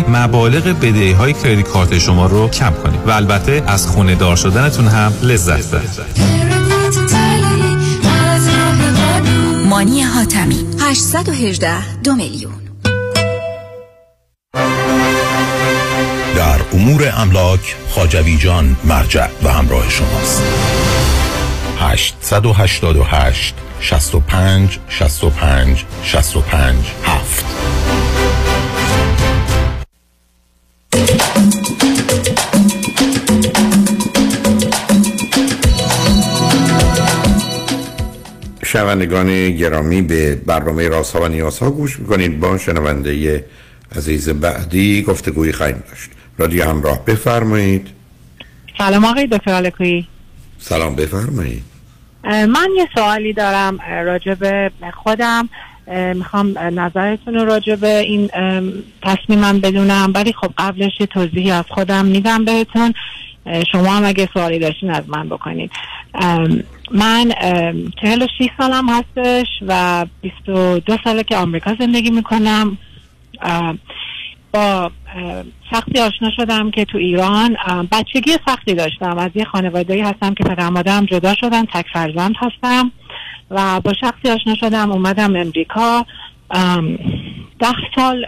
مبالغ بدهی های کردیت کارت شما رو کم کنیم و البته از خونه دار شدنتون هم لذت ببرید. مانی حاتمی 818 دو میلیون. در امور املاک خاجوی جان مرجع و همراه شماست. 888 65 65 65 7 شنوندگان گرامی به برنامه رازها و نیازها گوش می‌کنید. با شنونده عزیز بعدی گفتگوی خواهیم داشت. رادیو همراه بفرمایید. سلام آقای دکتر آلکویی سلام بفرمایید. من یه سوالی دارم به خودم. می‌خوام نظرتون رو راجع به این تصمیمم بدونم. ولی خب قبلش یه توضیحی از خودم میدم بهتون. شما هم اگه سوالی داشتین از من بکنید من چهل و شیش سالم هستش و بیست و دو ساله که آمریکا زندگی می‌کنم. با شخصی آشنا شدم که تو ایران بچگی سختی داشتم. از یه خانواده هستم که پدر مادرم جدا شدن تک فرزند هستم و با شخصی آشنا شدم اومدم امریکا. ام، ده سال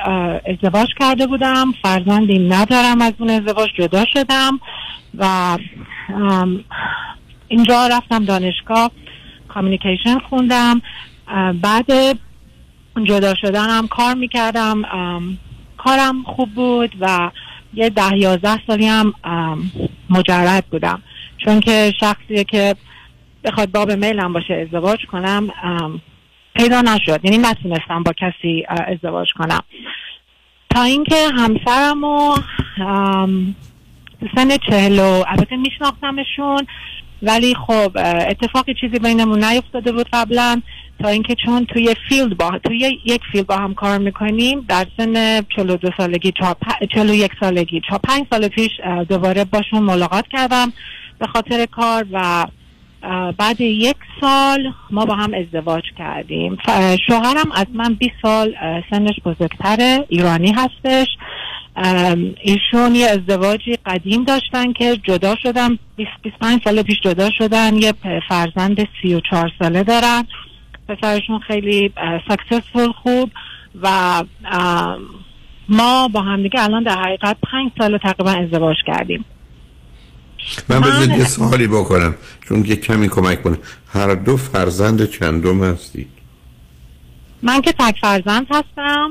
ازدواج کرده بودم. فرزندی ندارم از اون ازدواج جدا شدم و اینجا رفتم دانشگاه کامیونیکیشن خوندم. بعد جدا شدنم کار می‌کردم. کارم خوب بود و یه ده یازده سالی هم مجرد بودم. چون که شخصیه که بخواد باب میلم باشه ازدواج کنم پیدا نشد. یعنی نتونستم با کسی ازدواج کنم. تا اینکه همسرم رو سن چهل و البته میشناختمشون ولی خب اتفاقی چیزی بینمون نیفتاده بود قبلا. تا اینکه چون توی field با توی یک field با هم کار می‌کنیم در سن 42 سالگی تا پ- 41 سالگی تا 5 سال پیش دوباره باشون ملاقات کردم به خاطر کار و بعد یک سال ما با هم ازدواج کردیم. شوهرم از من 20 سال سنش بزرگتره ایرانی هستش. ایشون یه ازدواجی قدیم داشتن که جدا شدن 20 25 سال پیش جدا شدن. یه فرزند 34 ساله دارن. پسرشون خیلی سکسسفول خوب و ما با همدیگه الان در حقیقت 5 سال تقریبا ازدواج کردیم. من بذارید یه سوالی بکنم چون که کمی کمک کنه. هر دو فرزند چندم هستید من که تک فرزند هستم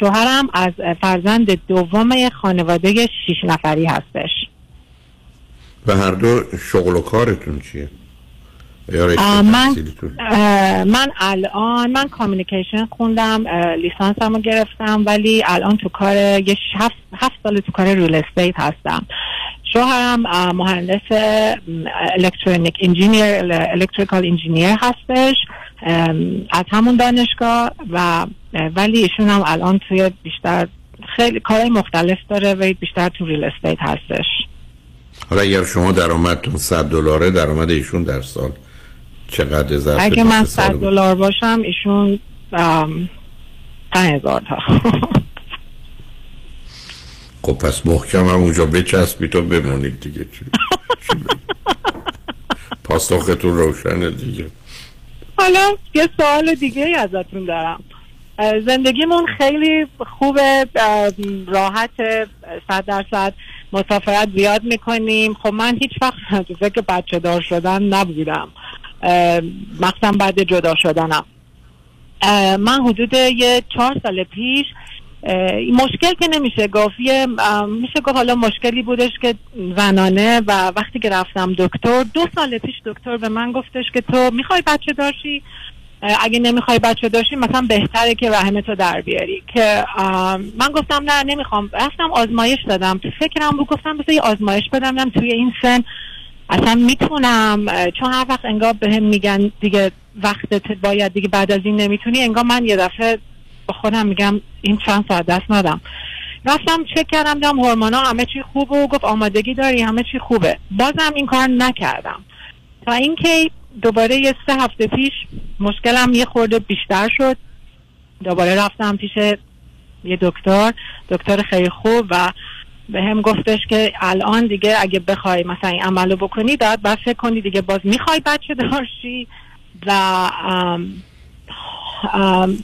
شوهرم از فرزند دوم خانواده شیش نفری هستش. و هر دو شغل و کارتون چیه؟ آه، من من الان من communication خوندم لیسانسم رو گرفتم ولی الان تو کار یه هفت, هفت سال تو کار real estate هستم. شوهرم مهندس الکترونیک engineer electrical engineer هستش از همون دانشگاه و ولی ایشون هم الان توی بیشتر خیلی کارهای مختلف داره و بیشتر تو real estate هستش حالا اگر شما درآمدتون 100 دلاره درآمد ایشون در سال چقدر ظرف اگه من سه سال 100 بود؟ دلار باشم ایشون ام، 5000 تا خب پس محکم هم اونجا بچسبید و بمونید دیگه. چی پاسختون روشنه دیگه. حالا یه سوال دیگه ازتون دارم. زندگیمون خیلی خوبه راحت صد درصد مسافرت زیاد می‌کنیم. خب من هیچ وقت تو فکر بچه دار شدن نبودم. مخصوصا بعد جدا شدنم. من حدود یه چهار سال پیش مشکل که نمیشه گفت. یه میشه گفت حالا مشکلی بودش که زنانه و وقتی که رفتم دکتر دو سال پیش دکتر به من گفتش که تو می‌خوای بچه داشتی؟ اه، اگه نمی‌خوای بچه داشتی مثلا بهتره که رحمتو در بیاری. که من گفتم نه نمی‌خوام. رفتم آزمایش دادم. فکرم بود گفتم بذار یه آزمایش بدم توی این سن اصلا می‌تونم. چون هر وقت انگار بهم میگن دیگه وقتت باید دیگه بعد از این نمی‌تونی انگار من یه دفعه به خودم میگم این چند ساعت دست ندم. رفتم چک کردم دیدم هورمونا همه چی خوبه و گفت آمادگی داری همه چی خوبه. بازم این کار نکردم. تا اینکه دوباره یه سه هفته پیش مشکلم یه خورده بیشتر شد. دوباره رفتم پیش یه دکتر. دکتر خیلی خوب و به هم گفتش که الان دیگه اگه بخوای مثلا این عملو بکنی باید باید فکر کنی دیگه باز می‌خوای بچه دارشی و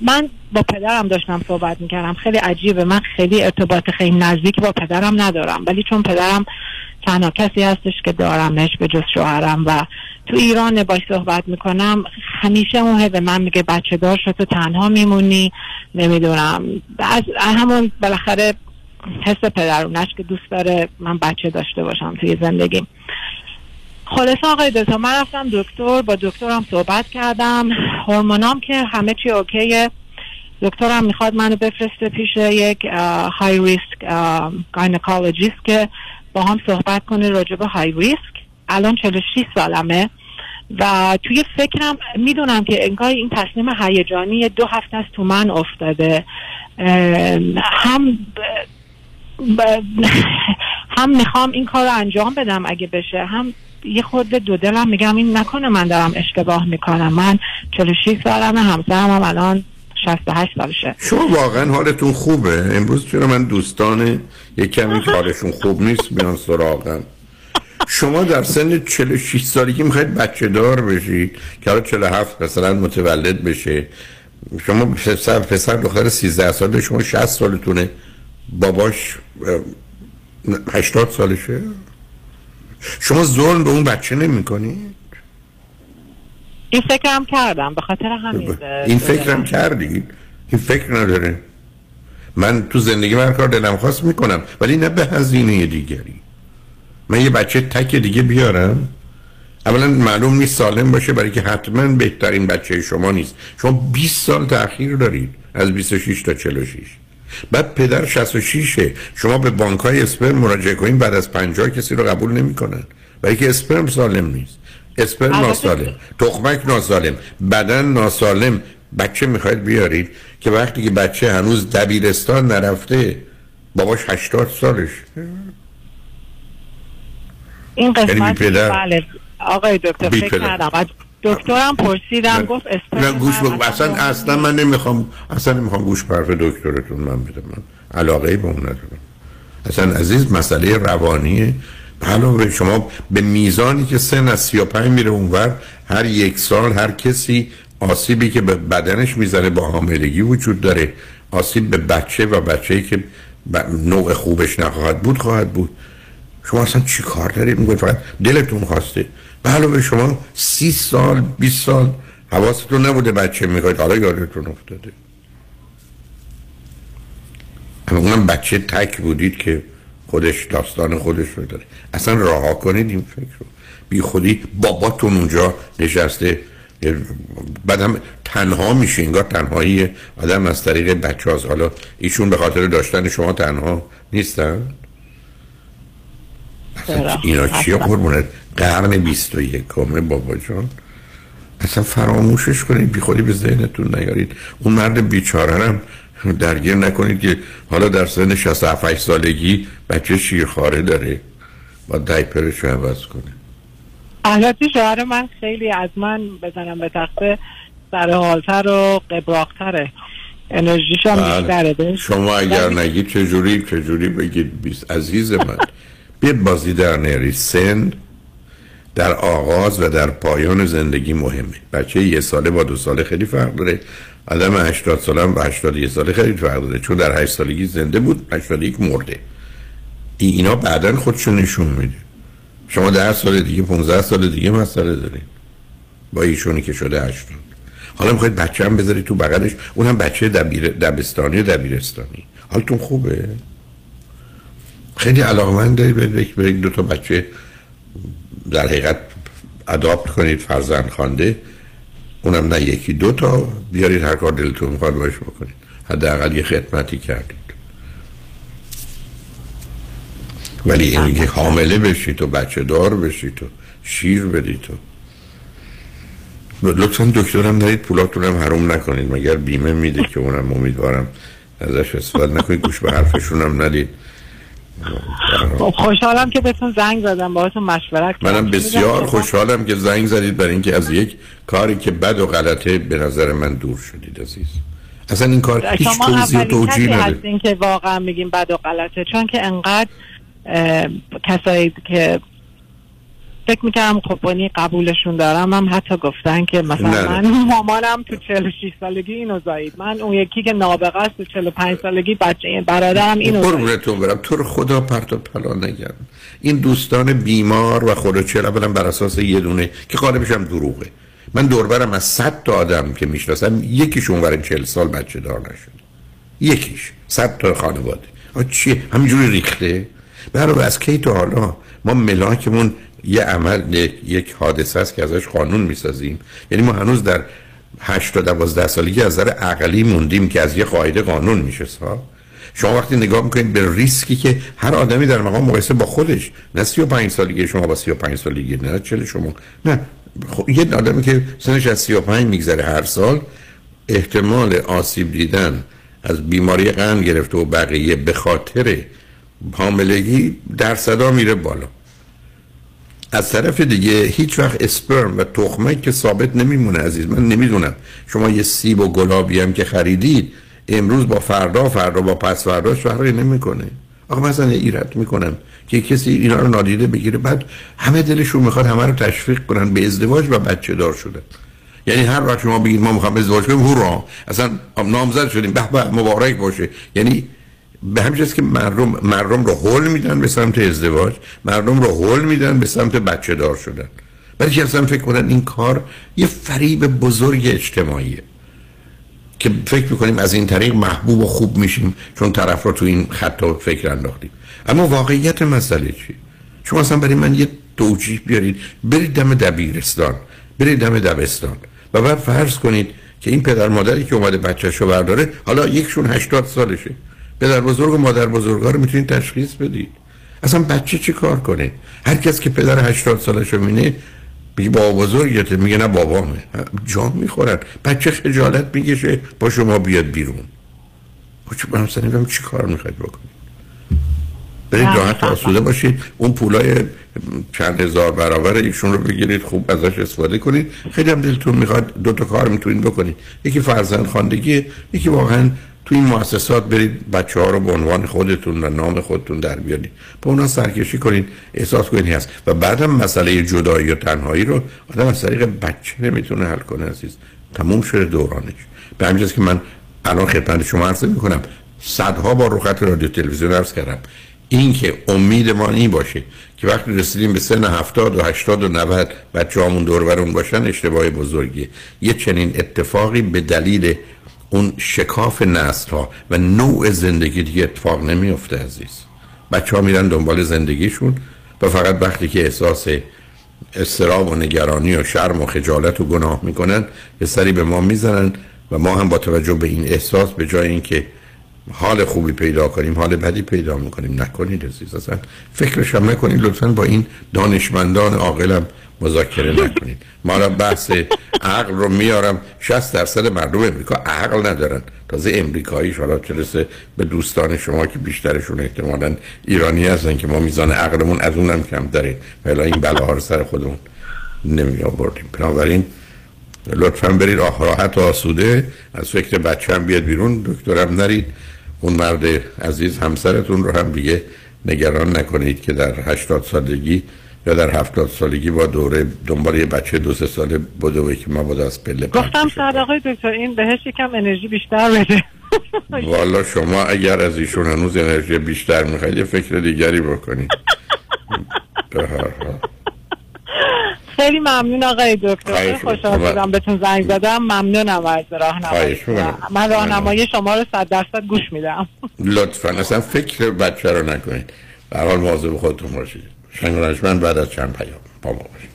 من با پدرم داشتم صحبت می‌کردم. خیلی عجیبه. من خیلی ارتباط خیلی نزدیک با پدرم ندارم. ولی چون پدرم تنها کسی هستش که دارمش به جز شوهرم و تو ایران باش صحبت می‌کنم همیشه اون به من میگه بچه دار شد تو تنها میمونی. نمی‌دونم. از همون بالاخره حس پدرونش که دوست داره من بچه داشته باشم توی زندگیم. خلاصه آقای دکتر من رفتم دکتر با دکترم صحبت کردم. هورمونام که همه چی OK یه دکترم می‌خواد منو بفرسته پیش یک high risk gynecologist که با هم صحبت کنه راجع به high risk الان 46 سالمه و توی فکرم می‌دونم که انگار این تصمیم هیجانی دو هفته است تو من افتاده. هم ب- ب- هم می‌خوام این کار رو انجام بدم اگه بشه هم یه خورده دو دلم میگم این نکنه من دارم اشتباه می‌کنم. من 46 سالمه همسرم هم الان 68 سالشه. شما واقعا حالتون خوبه؟ امروز چرا من دوستان یک کمی که حالشون خوب نیست بیان سراغم. شما در سن 46 سالگی می‌خواید بچه دار بشید که حالا 47 مثلا متولد بشه. شما پسر, پسر دختر 13 ساله شما 60 سالتونه. باباش اه، 80 سالشه؟ شما ظلم به اون بچه نمی این فکرم کردم به خاطر همین این فکرم کردید این فکر نداره. من تو زندگی من کار دلم خواست می‌کنم ولی نه به هزینه دیگری. من یه بچه تک دیگه بیارم. اولا معلوم نیست سالم باشه برای که حتما بهترین بچه شما نیست. شما 20 سال تاخیر دارید از 26 تا 46 بعد پدر 66 شما به بانک های اسپرم مراجعه کنید بعد از 50 کسی رو قبول نمی‌کنن. برای که اسپرم سالم نیست. اسپرم ناسالم. تخمک ناسالم. بدن ناسالم. بچه می‌خواید بیارید که وقتی که بچه هنوز دبیرستان نرفته باباش 80 سالش. این یعنی قسمت؟ بله. آقای دکتر فکر. کردم. دکترم پرسیدم گفت اسپرم نه گوش بگو. اصلا اصلا من نمی‌خوام اصلا نمی‌خوام گوش حرف دکترتون من بدم. من علاقه به اون ندارم. اصلا عزیز مسئله روانیه. علاوه شما به میزانی که سن از 35 میره اونور هر یک سال هر کسی آسیبی که به بدنش می‌زنه با حاملگی وجود داره. آسیب به بچه و بچه‌ای که نوع خوبش نخواهد بود خواهد بود. شما اصلا چی کار دارید؟ می‌گوید فقط دلتون خواسته. به علاوه شما سی سال 20 سال حواستون نبوده بچه می‌خواید. حالا یادتون افتاده. اما اونم بچه تک بودید که خودش داستان خودش رو داره. اصلا رها کنید این فکر رو. بی خودی باباتون اونجا نشسته. بعدم تنها میشه انگار تنهایی. آدم از طریق بچه هاست. حالا ایشون به خاطر داشتن شما تنها نیستن؟ اینا چیه قربونت؟ قرن بیست و یکمه بابا جان. اصلا فراموشش کنید بی خودی به ذهنتون نیارید. اون مرد بیچاره هم درگیر نکنید که حالا در سن 67 سالگی بچه شیرخواره داره. با دایپرش رو عوض کنه. البته شوهر من خیلی از من بزنم به تخته سر حالتر و قبراقتره. انرژیش هم بله. بیشتره. شما اگر نگید چجوری؟ چجوری بگید؟ بیست عزیز من. بیاد بازی در نیاری سن در آغاز و در پایان زندگی مهمه. بچه یه ساله با دو ساله خیلی فرق داره. آدم 80 ساله هم با 81 ساله خیلی فرق داره. چون در 8 سالگی زنده بود 81 مرده. ای اینا بعدا خودشون نشون میده. شما ده سال دیگه 15 سال دیگه مسئله دارید با ایشونی که شده 80 حالا می‌خواید بچه هم بذارید تو بغلش. اونم بچه دبیر دبستانی و دبیرستانی. حالتون خوبه؟ خیلی علاقمند دارید برید برید دو تا بچه. در حقیقت اداپت کنید فرزند خانده اونم نه یکی دو تا. بیارید هر کار دلتون می‌خواد باش بکنید. حداقل یه خدمتی کردید. ولی این که حامله بشید و بچه دار بشید و شیر بدید و لطفا دکترم دارید پولاتونم حروم نکنید. مگر بیمه میده که اونم امیدوارم ازش استفاده نکنید. گوش به حرفشونم ندید. خب، خوشحالم که بهتون زنگ زدم باهاتون مشورت کردم. منم بسیار خوشحالم که زنگ زدید برای اینکه از یک کاری که بد و غلطه به نظر من دور شدید عزیز. اصلا این کار هیچ توضیح و توجیه نداره هستین که واقعا میگیم بد و غلطه چون که انقدر کسایی که فکر می‌کردم خب قبولشون دارم هم حتی گفتن که مثلا نه. من مامانم تو 46 سالگی اینو زایید. من اون یکی که نابغه است تو 45 سالگی بچه برادرم اینو زایید. قربونتون برم. تو رو خدا پرت و پلا نگرم. این دوستان بیمار و خود چرا برم بر اساس یه دونه که غالبش هم دروغه. من دوربرم از صد تا آدم که می‌شناسم یکیشون ور 40 سال بچه دار نشد یکیش. صد تا خانواده. آ چیه؟ همینجوری ریخته؟ برای از کی تا حالا؟ ما ملاکمون یه عمل یک, حادثه است که ازش قانون می‌سازیم. یعنی ما هنوز در 8 تا 12 سالگی از نظر عقلی موندیم که از یه قاعده قانون میشه ها شما وقتی نگاه می‌کنید به ریسکی که هر آدمی در مقام مقایسه با خودش نه 35 سالگی شما با 35 سالگی نه چه شما نه. خب یه آدمی که سنش از 35 میگذره هر سال احتمال آسیب دیدن از بیماری قند گرفته و بقیه به خاطر حاملگی درصدا میره بالا. از طرف دیگه هیچ وقت اسپرم و تخمه که ثابت نمیمونه عزیز من نمی‌دونم. شما یه سیب و گلابی هم که خریدید امروز با فردا فردا با پس فرداش فرقی نمی‌کنه. آقا مثلا ایراد می‌کنم که کسی اینا رو نادیده بگیره. بعد همه دلشون می‌خواد همه رو تشویق کنن به ازدواج و بچه دار شدن یعنی هر وقت شما بگید ما می‌خوام ازدواج کنیم هورا! اصلا نامزد شدیم. به به مبارک باشه. یعنی به همین که مردم مردم رو هول میدن به سمت ازدواج مردم رو هول میدن به سمت بچه دار شدن. برای که اصلا فکر کنن این کار یه فریب بزرگ اجتماعیه. که فکر می‌کنیم از این طریق محبوب و خوب میشیم چون طرف رو تو این خط فکر انداختیم. اما واقعیت مسئله چی شما اصلا برای من یه توجیه بیارید. برید دم دبیرستان برید دم دبستان. و بعد فرض کنید که این پدر مادری که اومده بچه‌ش رو برداره حالا یکشون 80 سالشه. پدر بزرگ و مادر بزرگا رو می‌تونید تشخیص بدید. اصلا بچه چی کار کنه؟ هر کس که پدر 80 سالش رو مینه بگی بابا بزرگته. میگه نه بابامه. جان می‌خورن. بچه خجالت می‌کشه با شما بیاد بیرون. چه من مثلا چی کار می‌خواید بکنید. برید راحت آسوده باشید. اون پولای چند هزار برابر ایشون رو بگیرید خوب ازش استفاده کنید. خیلی هم دلتون می‌خواد دو تا کار می‌تونید بکنید. یکی فرزند خواندگی یکی واقعا تو این مؤسسات برید بچه ها رو به عنوان خودتون و نام خودتون در بیارید. با اونا سرکشی کنید احساس کنید هست. و بعدم مسئله جدایی و تنهایی رو آدم از طریق بچه نمی‌تونه حل کنه عزیز. تموم شده دورانش. به همین که من الان خدمت شما عرض می‌کنم صدها با خط رادیو تلویزیون عرض کردم. این که امید ما این باشه که وقتی رسیدیم به سن 70 و 80 و 90 بچه همون دور باشن اشتباه بزرگیه. یه چنین اتفاقی به دلیل اون شکاف نسل ها و نوع زندگی دیگه اتفاق نمیفته عزیز. بچه ها میرن دنبال زندگیشون. و فقط وقتی که احساس استراب و نگرانی و شرم و خجالت و گناه می‌کنن به سری به ما می‌زنن و ما هم با توجه به این احساس به جای اینکه حال خوبی پیدا کنیم حال بدی پیدا می‌کنیم. نکنید عزیز اصلا فکرش هم نکنید. لطفا با این دانشمندان عاقلم مذاکره نکنید. ما را بحث عقل رو میارم. 60 درصد مردم امریکا عقل ندارن. تازه امریکایی حالا چرسه به دوستان شما که بیشترشون احتمالا ایرانی هستن که ما میزان عقلمون از اونم کم داریم ولی این بلاها رو سر خودمون نمی آوردیم بنابراین لطفا برید راحت و آسوده. از فکر هم بیاد بیرون. دکترم نرید. اون مرد عزیز همسرتون رو هم دیگه نگران نکنید که در 80 سالگی یا در 70 سالگی با دوره دنبال یه بچه دو سه ساله بوده و که ما از پله گفتم شاید آقای دکتر این بهش یکم انرژی بیشتر بده. والا شما اگر از ایشون هنوز انرژی بیشتر می‌خواید یه فکر دیگری بکنید. به خیلی ممنون آقای دکتر. خوشحال شدم بهتون زنگ زدم. ممنونم از راهنمایی من راهنمایی شما رو صد درصد گوش میدم. لطفا. اصلا فکر بچه رو نکنید. به حال مواظب خودتون باشید. شنگ بعد از چند پیام با ما باشید.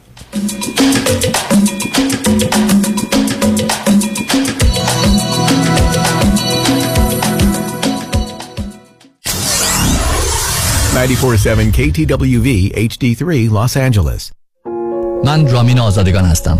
KTWV HD3 Los Angeles. من رامین آزادگان هستم.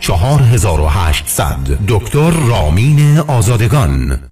4800 دکتر رامین آزادگان.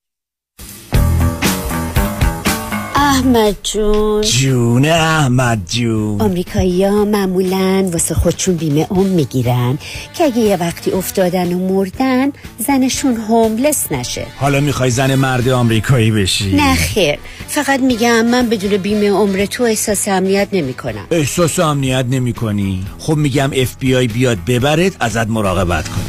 احمد جون. جون احمد جون. امریکایی ها معمولا واسه خودشون بیمه ام می‌گیرن که اگه یه وقتی افتادن و مردن زنشون هوملس نشه. حالا می‌خوای زن مرد آمریکایی بشی؟ نه خیر. فقط میگم من بدون بیمه عمر تو احساس امنیت نمی کنم احساس امنیت نمی کنی خب میگم اف بی آی بیاد ببرد ازت مراقبت کنی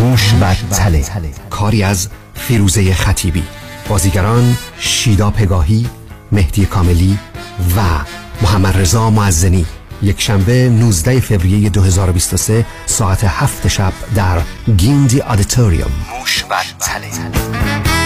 موش و تله. کاری از فیروزه خطیبی. بازیگران شیدا پگاهی مهدی کاملی و محمد رضا معزنی. یک شنبه 19 فوریه 2023 ساعت هفت شب در Gindi Auditorium. موش و تله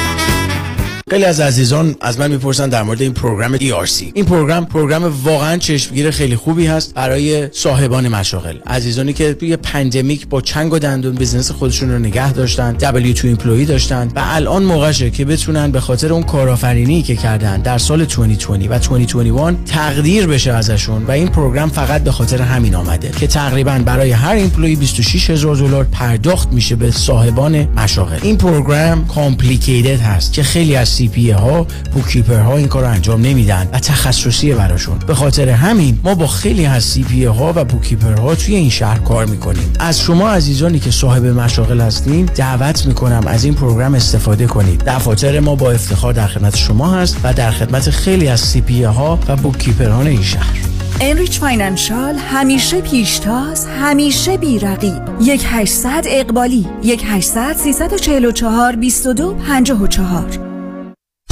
خیلی از عزیزان از من می‌پرسن در مورد این program ERC این program program واقعا چشمگیر خیلی خوبی هست برای صاحبان مشاغل. عزیزانی که توی pandemic با چنگ و دندون business خودشون رو نگه داشتن W2 employee داشتن و الان موقعشه که بتونن به خاطر اون کارآفرینی که کردن در سال 2020 و 2021 تقدیر بشه ازشون و این program فقط به خاطر همین آمده که تقریبا برای هر employee 26 هزار دلار پرداخت میشه به صاحبان مشاغل. این program complicated هست که خیلی از CPA ها bookkeeper ها این کارو انجام نمیدن و تخصصیه براشون. به خاطر همین ما با خیلی از CPA ها و bookkeeper ها توی این شهر کار می‌کنیم. از شما عزیزانی که صاحب مشاغل هستین دعوت می‌کنم از این program استفاده کنید. دفاتر ما با افتخار در خدمت شما هست و در خدمت خیلی از CPA ها و bookkeeper ان این شهر. Enrich Financial همیشه پیشتاز همیشه بی‌رقیب. یک 800 اقبالی 1 800 344 22 54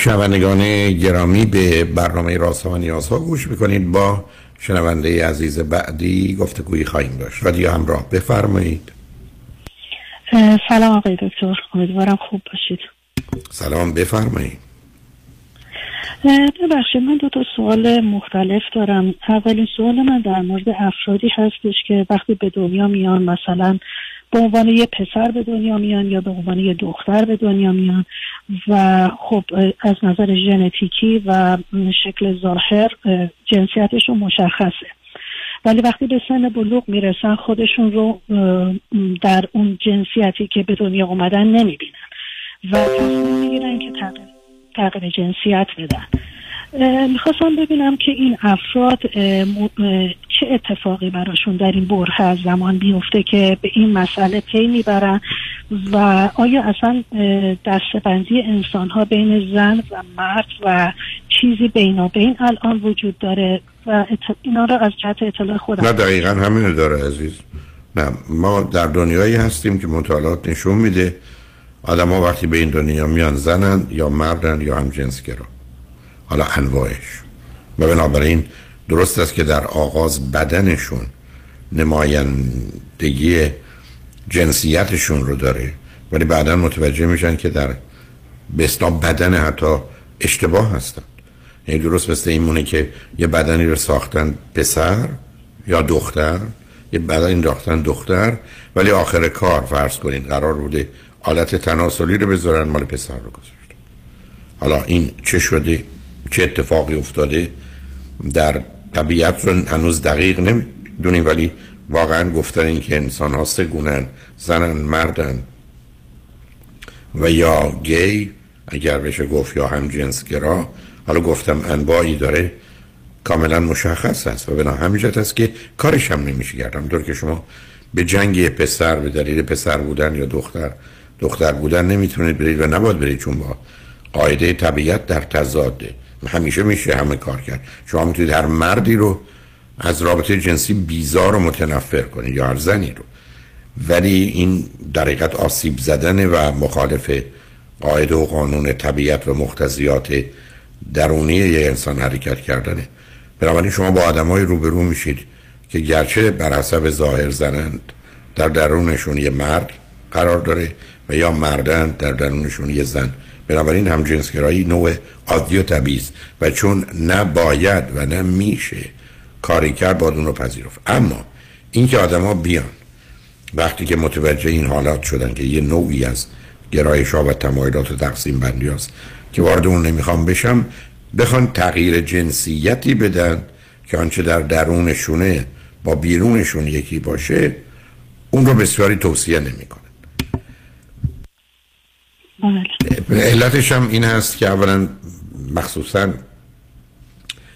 شنوندگان گرامی به برنامه راست و نیازها گوش می‌کنید. با شنونده عزیز بعدی گفتگویی خواهیم داشت. و دیگه همراه بفرمایید. سلام آقای دکتر. امیدوارم خوب باشید. سلام بفرمایید. ببخشید من دو تا سوال مختلف دارم. اولین سوال من در مورد افرادی هستش که وقتی به دنیا میان مثلا به عنوان یه پسر به دنیا میان یا به عنوان یه دختر به دنیا میان. و خب از نظر ژنتیکی و شکل ظاهر جنسیتشون مشخصه. ولی وقتی به سن بلوغ می‌رسن خودشون رو در اون جنسیتی که به دنیا اومدن نمی‌بینن. و تصمیم می‌گیرن که تغییر, جنسیت بدن. می‌خواستم ببینم که این افراد چه اتفاقی براشون در این بره از زمان بیفته که به این مسئله پی می‌برن و آیا اصلا دستبندی انسان ها بین زن و مرد و چیزی بینابین الان وجود داره و اینا رو از جهت اطلاع خودم نه دقیقا همینو داره عزیز. نه ما در دنیایی هستیم که مطالعات نشون میده آدم وقتی به این دنیا میان زنن یا مردن یا هم جنسگرا حالا انواعش. و بنابراین درست است که در آغاز بدنشون نمایندگی جنسیتشون رو داره ولی بعدا متوجه میشن که در به بدن حتی اشتباه هستن. یعنی درست مثل این مونه که یه بدنی رو ساختن پسر یا دختر یه بدنی انداختن دختر ولی آخر کار فرض کنید قرار بوده آلت تناسلی رو بذارن مال پسر رو گذاشتن. حالا این چه شده؟ چه اتفاقی افتاده؟ در طبیعت رو هنوز دقیق نمی‌دونیم ولی واقعا گفتن این که انسان ها سه گونن زنن مردن و یا گی اگر بشه گفت یا هم جنسگرا حالا گفتم انواعی داره کاملا مشخص است و بنا همینجات است که کارش هم نمیشه کردم دور که شما به جنگ پسر به دلیل پسر بودن یا دختر دختر بودن نمی‌تونید برید و نباید برید چون با قاعده طبیعت در تضاده. همیشه میشه همه کار کرد. شما می‌تونید هر مردی رو از رابطه جنسی بیزار و متنفر کنید یا هر زنی رو. ولی این در آسیب زدن و مخالف قاعده و قانون طبیعت و مختزیات درونی یه انسان حرکت کردنه. بنابراین شما با آدمای روبرو میشید که گرچه بر حسب ظاهر زنند در درونشون یه مرد قرار داره و یا مردن در درونشون یه زن. بنابراین هم جنسگرایی نوع عادی و طبیعی و چون نه باید و نه میشه کاری کرد با اون رو پذیرفت. اما اینکه آدما بیان وقتی که متوجه این حالات شدن که یه نوعی از گرایش ها و تمایلات و تقسیم بندی هست که وارد اون نمی‌خوام بشم بخوان تغییر جنسیتی بدن که آنچه در درونشونه با بیرونشون یکی باشه اون رو بسیاری توصیه نمی‌کنه بله. علتش هم این هست که اولا مخصوصا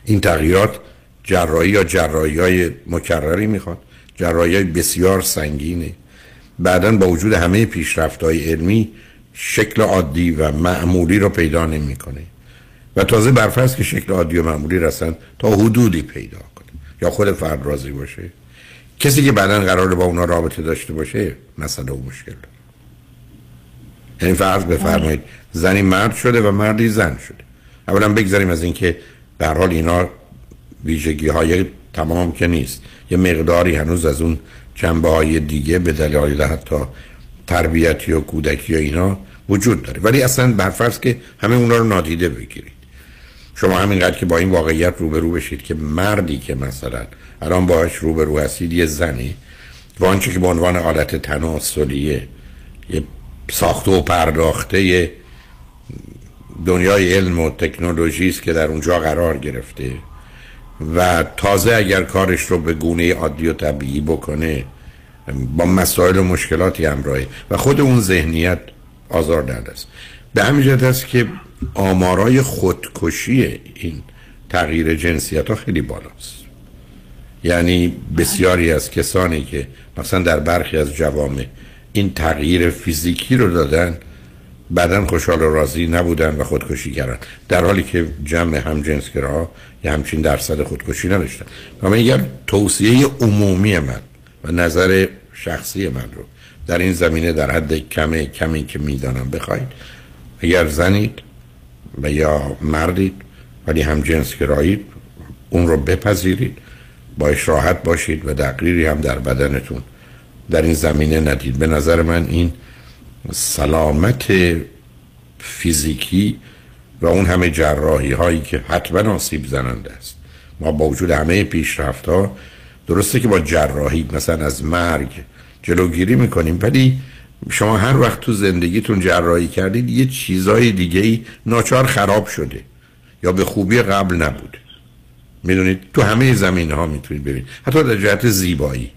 این تغییرات جراحی یا جراحی های مکرری می‌خواد جراحی های بسیار سنگینه. بعدا با وجود همه پیشرفت های علمی شکل عادی و معمولی رو پیدا نمی‌کنه. و تازه برفرض که شکل عادی و معمولی رسن تا حدودی پیدا کنه. یا خود فرد راضی باشه. کسی که بعدا قرار با اونا رابطه داشته باشه مسئله و مشکل. یعنی فرض بفرمایید زنی مرد شده و مردی زن شده. اولا بگذاریم از اینکه به حال اینا ویژگی های تمام که نیست. یه مقداری هنوز از اون جنبه های دیگه به دلایل حتی تربیتی و کودکی و اینا وجود داره. ولی اصلا برفرض که همه اونا رو نادیده بگیرید. شما همینقدر که با این واقعیت روبرو بشید که مردی که مثلا الان باهاش روبرو هستید یه زنی و آنچه که به عنوان حالت تناسلیه یه ساخته و پرداخته دنیای علم و تکنولوژی است که در اونجا قرار گرفته. و تازه اگر کارش رو به گونه عادی و طبیعی بکنه با مسائل و مشکلاتی همراهه. و خود اون ذهنیت آزار است. به همین جهت است که آمارای خودکشی این تغییر جنسیت ها خیلی بالاست. یعنی بسیاری از کسانی که مثلا در برخی از جوامع این تغییر فیزیکی رو دادن بعدا خوشحال و راضی نبودن و خودکشی کردن. در حالی که جمع همجنسگرا یه همچین درصد خودکشی نداشتن. و من اگر توصیه عمومی من و نظر شخصی من رو در این زمینه در حد کم کمی که می‌دانم بخواید. اگر زنید و یا مردید ولی هم جنس گرایید اون رو بپذیرید باش راحت باشید و تقریری هم در بدنتون در این زمینه ندید به نظر من این سلامت فیزیکی و اون همه جراحی هایی که حتما آسیب زننده است. ما با وجود همه پیشرفت ها درسته که با جراحی مثلا از مرگ جلوگیری می‌کنیم ولی شما هر وقت تو زندگیتون جراحی کردید یه چیزای دیگه ای ناچار خراب شده یا به خوبی قبل نبود. می‌دونید؟ تو همه زمین ها می‌تونید ببینید. حتی در جهت زیبایی.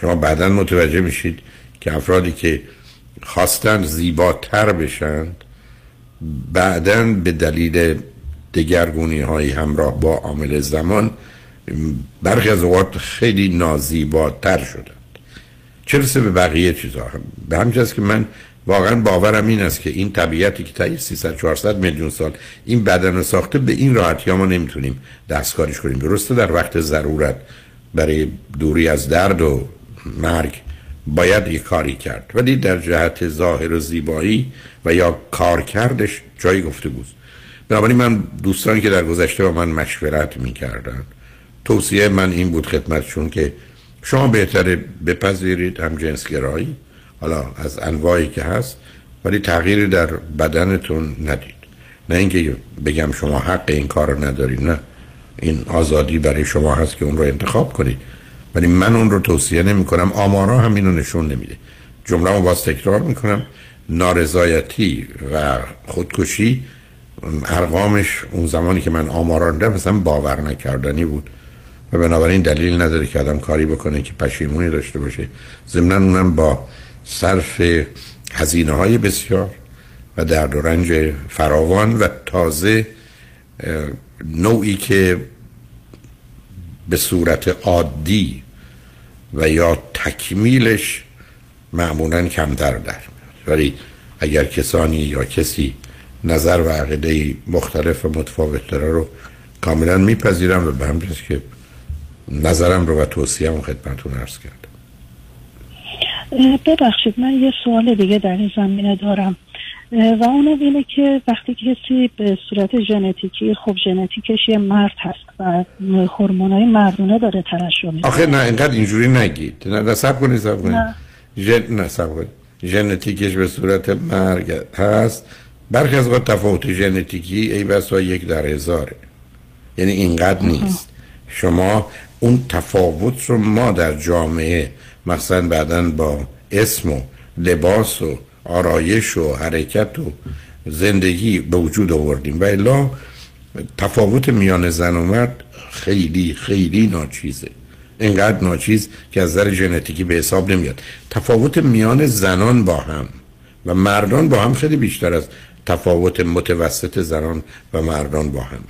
شما بعدا متوجه میشید که افرادی که خواستن زیباتر بشند بعدا به دلیل دگرگونی های همراه با عامل زمان برخی از اوقات خیلی نازیباتر شدند. چه به بقیه چیزها به همین که من واقعا باورم این است که این طبیعتی که تا 300 400 میلیون سال این بدن رو ساخته به این راحتی ما نمی‌تونیم دستکاریش کنیم. درسته در وقت ضرورت برای دوری از درد و مرگ باید یه کاری کرد. ولی در جهت ظاهر و زیبایی و یا کار کردش جایی گفته بود. بنابراین من دوستانی که در گذشته با من مشورت می‌کردن توصیه من این بود خدمتشون که شما بهتره بپذیرید هم جنسگرایی حالا از انواعی که هست ولی تغییری در بدنتون ندید. نه اینکه بگم شما حق این کار رو ندارید نه. این آزادی برای شما هست که اون رو انتخاب کنید. ولی من اون رو توصیه نمی کنم آمارا هم اینو نشون نمیده. جمله رو باز تکرار می‌کنم. نارضایتی و خودکشی ارقامش اون زمانی که من آمارا رو مثلا باور نکردنی بود. و بنابراین دلیل نداره که آدم کاری بکنه که پشیمونی داشته باشه. ضمن اونم با صرف هزینه های بسیار و درد و رنج فراوان و تازه نوعی که به صورت عادی و یا تکمیلش معمولا کمتر در میاد. ولی اگر کسانی یا کسی نظر و عقیده مختلف و متفاوت داره رو کاملا میپذیرم و به همجاز که نظرم رو و توصیه هم خدمتون ارز کردم. ببخشید من یه سوال دیگه در این زمینه دارم. و اونم اینه که وقتی کسی به صورت ژنتیکی خب ژنتیکش یه مرد هست و هورمونای مردونه داره ترشح می‌کنه. آخه نه اینقدر اینجوری نگید. نه سب کنید سب کنید. ژن نه سب کنید. ژنتیکش به صورت مرگ هست. برخی از وقت تفاوت ژنتیکی ای بسا یک در هزاره. یعنی اینقدر نیست. شما اون تفاوت رو ما در جامعه مثلا بعدا با اسم و لباس و آرایش و حرکت و زندگی به وجود آوردیم. و الا تفاوت میان زن و مرد خیلی خیلی ناچیزه. اینقدر ناچیز که از نظر ژنتیکی به حساب نمیاد. تفاوت میان زنان با هم و مردان با هم خیلی بیشتر از تفاوت متوسط زنان و مردان با همه.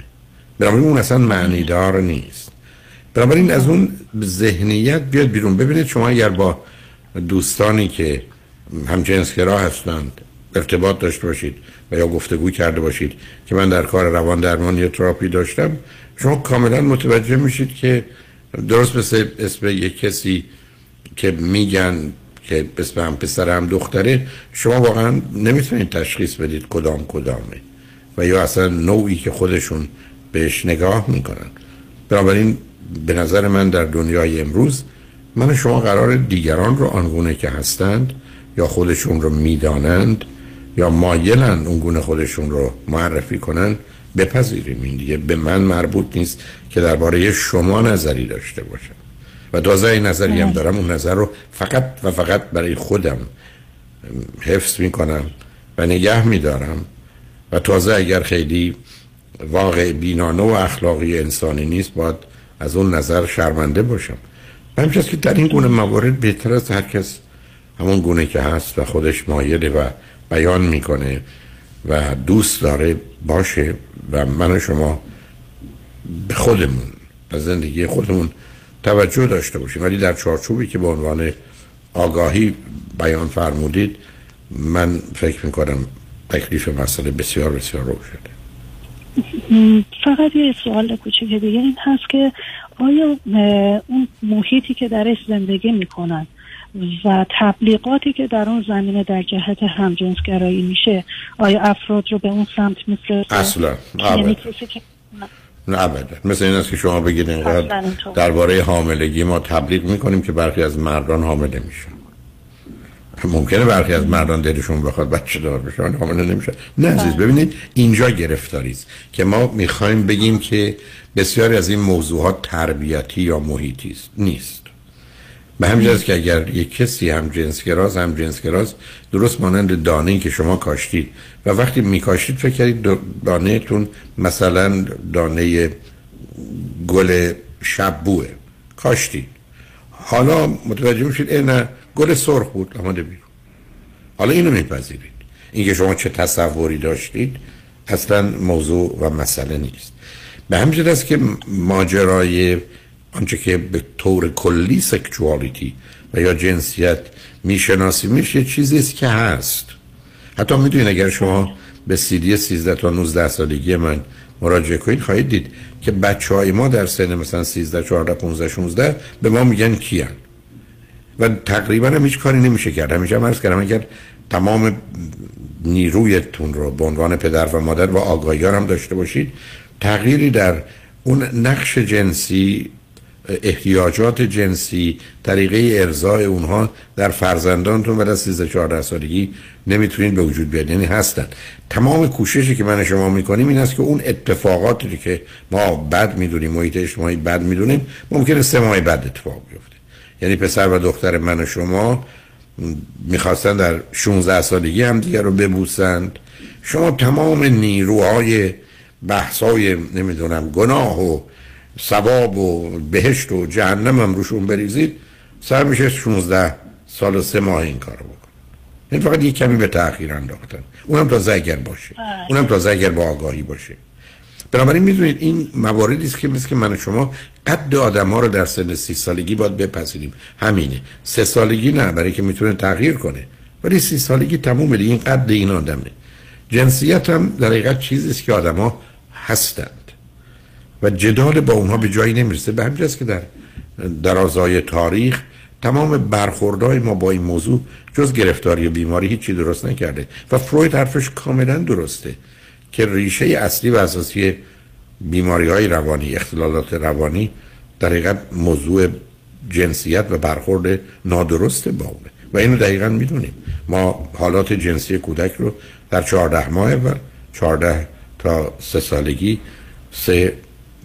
بنابراین اون اصلا معنیدار نیست. بنابراین از اون ذهنیت بیاد بیرون. ببینید شما اگر با دوستانی که هم جنسگرا هستند. ارتباط داشته باشید و یا گفتگو کرده باشید که من در کار روان درمان یا تراپی داشتم شما کاملا متوجه میشید که درست مثل اسم یک کسی که میگن که اسم هم پسر هم دختره شما واقعا نمی‌تونید تشخیص بدید کدام کدامه و یا اصلا نوعی که خودشون بهش نگاه می‌کنن. بنابراین به نظر من در دنیای امروز من شما قرار دیگران رو آنگونه که هستند یا خودشون رو می‌دانند یا مایلند اونگونه خودشون رو معرفی کنند بپذیریم. این دیگه به من مربوط نیست که درباره شما نظری داشته باشم. و تازه این نظری هم دارم. اون نظر رو فقط و فقط برای خودم حفظ می‌کنم و نگه میدارم. و تازه اگر خیلی واقع بینانه و اخلاقی انسانی نیست باید از اون نظر شرمنده باشم. به که در این گونه موارد بهتر از هر کس همون گونه که هست و خودش مایله و بیان می‌کنه و دوست داره باشه و من و شما به خودمون و زندگی خودمون توجه داشته باشیم. ولی در چارچوبی که به عنوان آگاهی بیان فرمودید من فکر می‌کنم تکلیف مسئله بسیار بسیار روشنه فقط یه سوال کوچیک دیگه این هست که آیا اون محیطی که درش زندگی می‌کنن و تبلیغاتی که در اون زمینه در جهت همجنسگرایی میشه آیا افراد رو به اون سمت میفرسته؟ اصلا. یعنی نه. ابدا. مثل این است که شما بگید اینقدر درباره حاملگی ما تبلیغ می‌کنیم که برخی از مردان حامله میشن. ممکنه برخی از مردان دلشون بخواد بچه دار بشن حامله نمیشن. نه عزیز بله. ببینید اینجا گرفتاری است که ما می‌خوایم بگیم که بسیاری از این موضوعات تربیتی یا محیطی است نیست. به همین که اگر یک کسی هم جنسگراز هم جنسگراز درست مانند دانه که شما کاشتید. و وقتی میکاشتید فکر کردید دانه تون مثلا دانه گل شبوه. کاشتید. حالا متوجه میشید نه گل سرخ بود. آماده بیرون حالا اینو میپذیرید. اینکه شما چه تصوری داشتید اصلا موضوع و مسئله نیست. به همین است که ماجرای آنچه که به طور کلی سکشوالیتی و یا جنسیت میشناسیمش یه چیزی است که هست. حتی می‌دونید اگر شما به سیدی 13 تا 19 سالگی من مراجعه کنید خواهید دید که بچه های ما در سن مثلا 13 14 15 16 به ما میگن کیان. و تقریبا هم هیچ کاری نمیشه کرد. همیشه هم عرض کردم اگر تمام نیرویتون رو به عنوان پدر و مادر و آگاهی هم داشته باشید تغییری در اون نقش جنسی احتیاجات جنسی طریقه ارزای اونها در فرزندانتون بعد از 13 14 سالگی نمی‌تونین به وجود بیاد. یعنی هستن. تمام کوششی که من شما می‌کنیم این است که اون اتفاقاتی که ما بد می‌دونیم محیط اجتماعی بد می‌دونیم ممکنه سه ماه بعد اتفاق بیفته. یعنی پسر و دختر من و شما می‌خواستن در 16 سالگی هم دیگر رو ببوسند شما تمام نیروهای بحثای نمی‌دونم گناه و ثواب و بهشت و جهنم هم روشون بریزید سر میشه 16 سال و سه ماه این کارو بکن. این فقط یک کمی به تاخیر انداختن. اونم تا اگر باشه. اونم تا اگر با آگاهی باشه. بنابراین می‌دونید این مواردی است که مثل که من و شما قد آدم ها رو در سن سی سالگی باید بپذیریم. همینه. سه سالگی نه برای که می‌تونه تغییر کنه. ولی سی سالگی تموم دیگه این قد این آدمه. جنسیت هم در حقیقت چیزی است که آدما هستند و جدال با اونها به جایی نمی‌رسه. به همین که در درازای تاریخ تمام برخوردهای ما با این موضوع جز گرفتاری و بیماری هیچی درست نکرده و فروید حرفش کاملا درسته که ریشه اصلی و اساسی بیماری های روانی اختلالات روانی در حقیقت موضوع جنسیت و برخورد نادرست با اونه. و اینو دقیقا می‌دونیم. ما حالات جنسی کودک رو در چهارده ماه و چهارده تا سه سالگی سه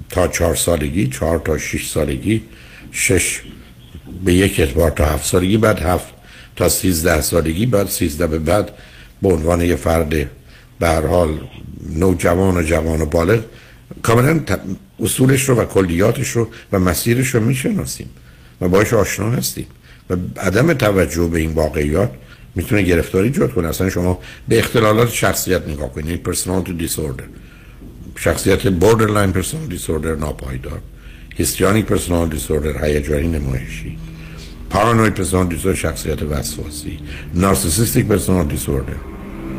تا چهار سالگی چهار تا شش سالگی شش به یک اعتبار تا هفت سالگی بعد هفت تا سیزده سالگی بعد سیزده به بعد به عنوان یه فرد به هر حال نوجوان و جوان و بالغ کاملا اصولش رو و کلیاتش رو و مسیرش رو می‌شناسیم و باش آشنا هستیم و عدم توجه به این واقعیات می‌تونه گرفتاری ایجاد کنه. اصلا شما به اختلالات شخصیت نگاه کنید personality disorder شخصیت borderline personality disorder ناپایدار. histrionic personality disorder هیجانی نمایشی. paranoid personality disorder شخصیت وسواسی. narcissistic personality disorder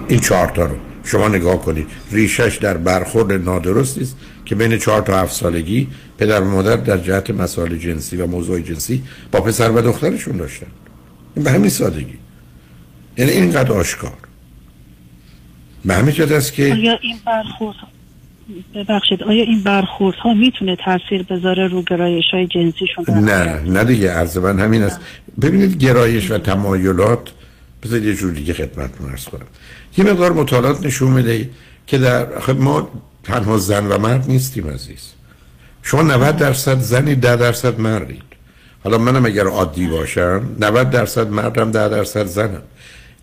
این چهار تا رو شما نگاه کنید. ریشش در برخورد نادرستی است که بین چهار تا هفت سالگی پدر و مادر در جهت مسائل جنسی و موضوع جنسی با پسر و دخترشون داشتن. این به همین سادگی. یعنی اینقدر آشکار. به همین جد است که آیا این برخورد ببخشید آیا این برخورد ها می‌تونه تاثیر بذاره رو گرایش های جنسیشون؟ نه نه دیگه عرض من همین است. ببینید گرایش و تمایلات بذارید یه جور دیگه خدمتتون ارز کنم. یه مقدار مطالعات نشون میده که در خب ما تنها زن و مرد نیستیم عزیز. شما 90 درصد زنی 10 درصد مردید. حالا منم اگر عادی باشم 90 درصد مردم 10 درصد زنم.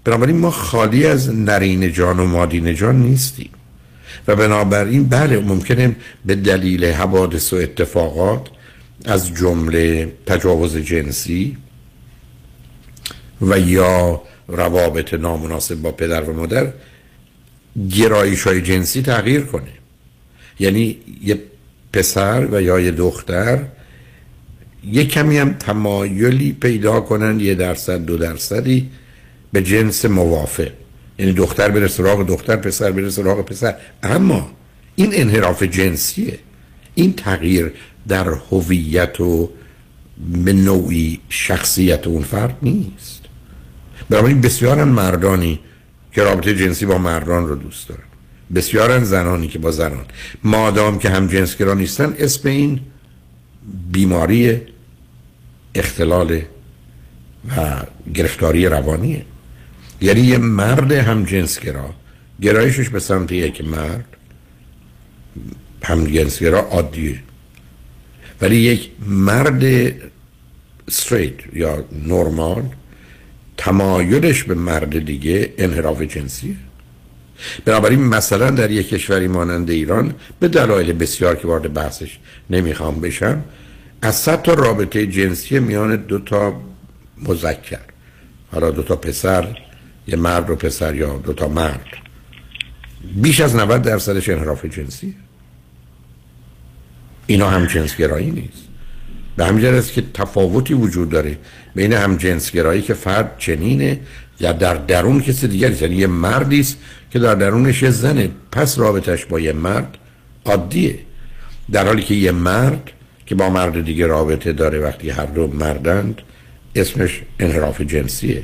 بنابراین ما خالی از نرین جان و مادین جان نیستیم. و بنابراین بله ممکنه به دلیل حوادث و اتفاقات از جمله تجاوز جنسی و یا روابط نامناسب با پدر و مادر گرایش های جنسی تغییر کنه. یعنی یه پسر و یا یه دختر یه کمی هم تمایلی پیدا کنن یه درصد دو درصدی به جنس موافق. یعنی دختر بره سراغ دختر پسر بره سراغ پسر. اما این انحراف جنسیه. این تغییر در هویت و به نوعی شخصیت اون فرد نیست. بنابراین بسیارن مردانی که رابطه جنسی با مردان رو دوست دارن. بسیارن زنانی که با زنان. مادام که هم جنسگرا نیستن اسم این بیماری اختلال و گرفتاری روانیه. یعنی یه مرد هم جنسگرا گرایشش به سمت یک مرد. هم جنسگرا عادیه ولی یک مرد استریت یا نرمال تمایلش به مرد دیگه انحراف جنسیه بنابراین مثلا در یک کشوری مانند ایران به دلایل بسیار که وارد بحثش نمی‌خوام بشم از صد تا رابطه جنسی میان دو تا مذکر. حالا دو تا پسر یه مرد و پسر یا دو تا مرد. بیش از 90 درصدش انحراف جنسی. اینا هم جنسگرایی نیست. به همین است که تفاوتی وجود داره بین هم جنسگرایی که فرد چنینه یا در درون کسی دیگری. یعنی یه مردی است که در درونش یه زنه پس رابطش با یه مرد عادیه. در حالی که یه مرد که با مرد دیگه رابطه داره وقتی هر دو مردند اسمش انحراف جنسیه.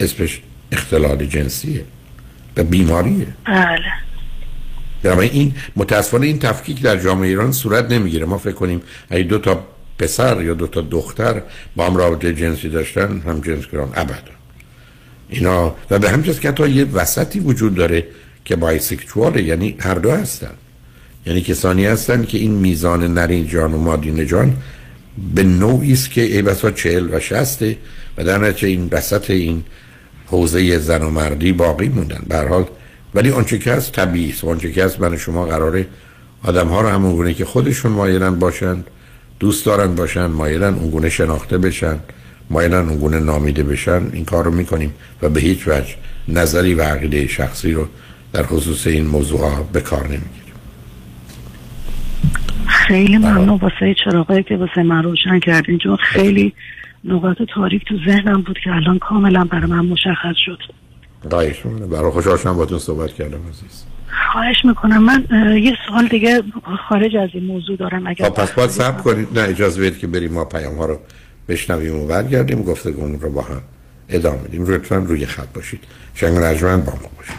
اسمش اختلال جنسیه و بیماریه. بله. در این متاسفانه این تفکیک در جامعه ایران صورت نمی‌گیره. ما فکر کنیم اگه دو تا پسر یا دو تا دختر با هم رابطه جنسی داشتن هم جنسگران ابدا. اینا و به همین که حتی یه وسطی وجود داره که بایسکچواله یعنی هر دو هستن. یعنی کسانی هستن که این میزان نرین جان و مادین جان به نوعی است که ای بسا چهل و شسته و در نتیجه این وسط این حوزه زن و مردی باقی موندن. به حال ولی آنچه که هست طبیعی است آنچه که هست من شما قراره آدم ها رو همون گونه که خودشون مایلن باشن دوست دارن باشن مایلن اون گونه شناخته بشن مایلن اون گونه نامیده بشن این کار رو می‌کنیم و به هیچ وجه نظری و عقیده شخصی رو در خصوص این موضوع ها به کار نمی‌گیریم. خیلی ممنون. واسه چراغایی که واسه من روشن کردین چون خیلی نقاط تاریک تو ذهنم بود که الان کاملا برای من مشخص شد. خواهش برای خوشحال شدم باتون صحبت کردم عزیز. خواهش می‌کنم. من یه سوال دیگه خارج از این موضوع دارم اگر خب، پس باید صبر کنید. نه اجازه بدید که بریم ما پیام ها رو بشنویم و برگردیم. گفتگون رو با هم ادامه بدیم. لطفا روی خط باشید. شنگ رجمن با ما باشید.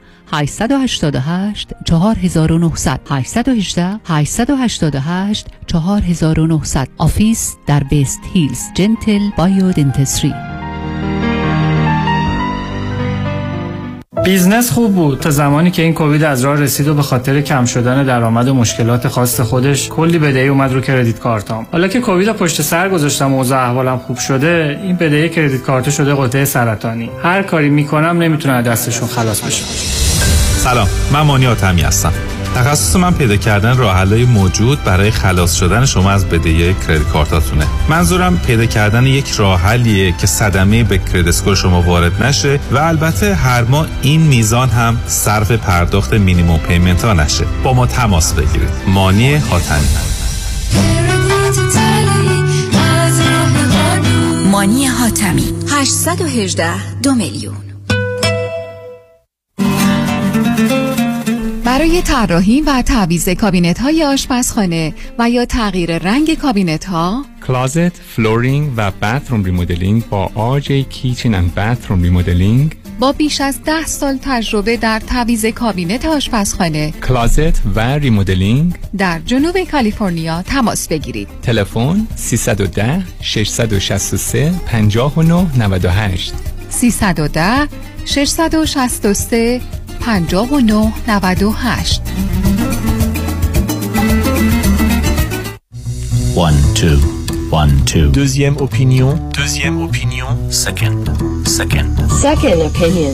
888 4900 818 888 4900 office در West Hills. Gentle Biodentistry business خوب بود. تا زمانی که این کووید از راه رسید و به خاطر کم شدن درآمد و مشکلات خاص خودش کلی بدهی اومد رو credit card ام. حالا که کووید پشت سر گذاشتم و اوضاع احوالم خوب شده این بدهی credit card شده غده سرطانی. هر کاری می‌کنم نمی‌تونم دستشون خلاص بشم سلام من مانی حاتمی هستم. تخصص من پیدا کردن راه موجود برای خلاص شدن شما از بدهی credit card اتونه. منظورم پیدا کردن یک راه حلیه که صدمه به credit score شما وارد نشه و البته هر ماه این میزان هم صرف پرداخت minimum payment ها نشه. با ما تماس بگیرید. مانی حاتمی. مانی حاتمی. 818 دو میلیون. برای طراحی و تعویض کابینت های آشپزخانه و یا تغییر رنگ کابینت ها closet، flooring و bathroom remodeling با RJ Kitchen and Bathroom Remodeling با بیش از ده سال تجربه در تعویض کابینت آشپزخانه. closet و remodeling در جنوب کالیفرنیا تماس بگیرید. تلفن 310 663 59 98 310 663 59 98 One, two, one, two. Deuxième opinion. Deuxième opinion. Second, second. Second opinion.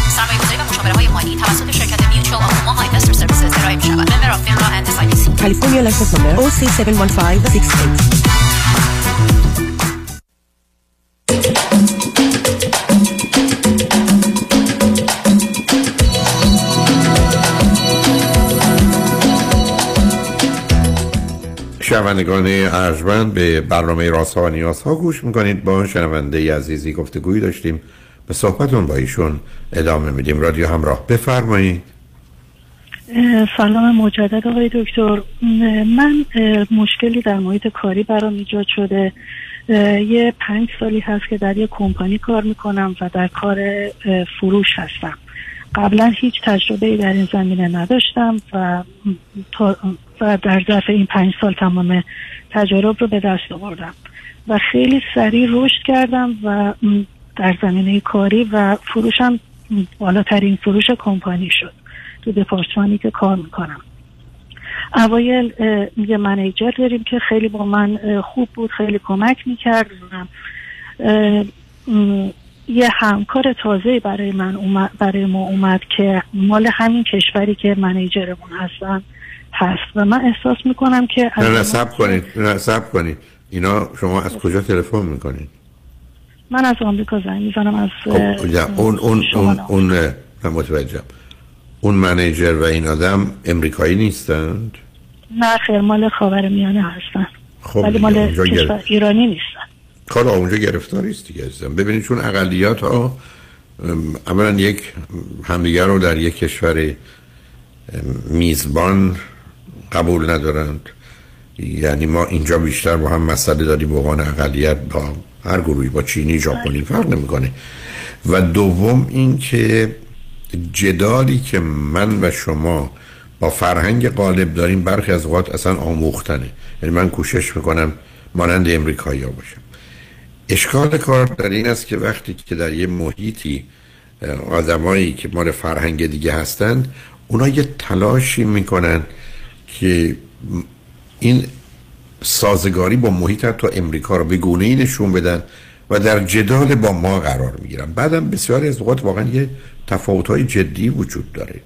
سرمایه‌گذاری و مشاوره های مالی توسط شرکت Mutual of Omaha Investor Services ارائه می شود. member of FINRA and SIPC. California license number OC71568 شنوندگان ارجمند به برنامه رازها و نیازها گوش می‌کنید با شنونده عزیزی گفتگویی داشتیم به صحبتون با ایشون ادامه میدیم. رادیو همراه. بفرمایید. سلام مجدد آقای دکتر. من مشکلی در محیط کاری برام ایجاد شده. یه پنج سالی هست که در یه کمپانی کار می‌کنم و در کار فروش هستم. قبلا هیچ تجربه در این زمینه نداشتم و, و در ظرف این پنج سال تمام تجارب رو به دست آوردم. و خیلی سریع رشد کردم و در زمینه کاری و فروشم بالاترین فروش کمپانی شد. تو دپارتمانی که کار می‌کنم. اوایل یه منیجر داریم که خیلی با من خوب بود خیلی کمک می‌کرد یه همکار تازه برای من اومد برای ما اومد که مال همین کشوری که منیجرمون هستن هست. و من احساس می‌کنم که نه سب کنید نه سب کنید. اینا شما از کجا تلفن می‌کنید؟ من از آمریکا زنگ می‌زنم از خب اون اون اون اون متوجهم. اون منیجر و این آدم امریکایی نیستند؟ نه خیر مال خاور میانه هستن. خب ولی مال ایرانی نیستن. کار اونجا گرفتاری است دیگه عزیزم. ببینید چون اقلیت ها اولا یک همدیگر رو در یک کشور میزبان قبول ندارند. یعنی ما اینجا بیشتر با هم مسئله داریم به عنوان اقلیت با هر گروهی با چینی ژاپنی فرق نمی‌کنه. و دوم این که جدالی که من و شما با فرهنگ غالب داریم برخی از اوقات اصلا آموختنه. یعنی من کوشش می‌کنم مانند امریکایی ها باشم. اشکال کار در این است که وقتی که در یه محیطی آدمایی که مال فرهنگ دیگه هستند اونا یه تلاشی می‌کنن که این سازگاری با محیط تو امریکا رو به گونه ای نشون بدن و در جدال با ما قرار می‌گیرن. بعدم بسیاری از اوقات واقعا یه تفاوت های جدی وجود داره.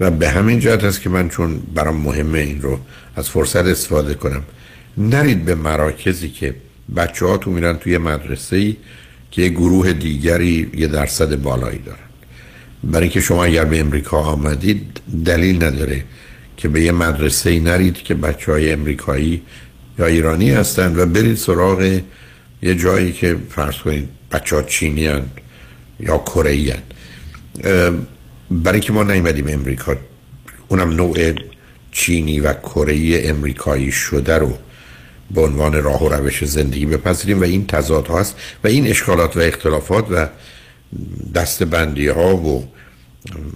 و به همین جهت است که من چون برام مهمه این رو از فرصت استفاده کنم نرید به مراکزی که بچه ها تو میرن توی مدرسه ای که یه گروه دیگری یه درصد بالایی دارن. برای اینکه شما اگر به امریکا آمدید دلیل نداره که به یه مدرسه ای نرید که بچه های امریکایی یا ایرانی هستند و برید سراغ یه جایی که فرض کنید بچه ها چینی یا کره برای که ما نیومدیم امریکا اونم نوع چینی و کره امریکایی شده رو به عنوان راه و روش زندگی بپذیریم و این تضاد هست و این اشکالات و اختلافات و دست بندی ها و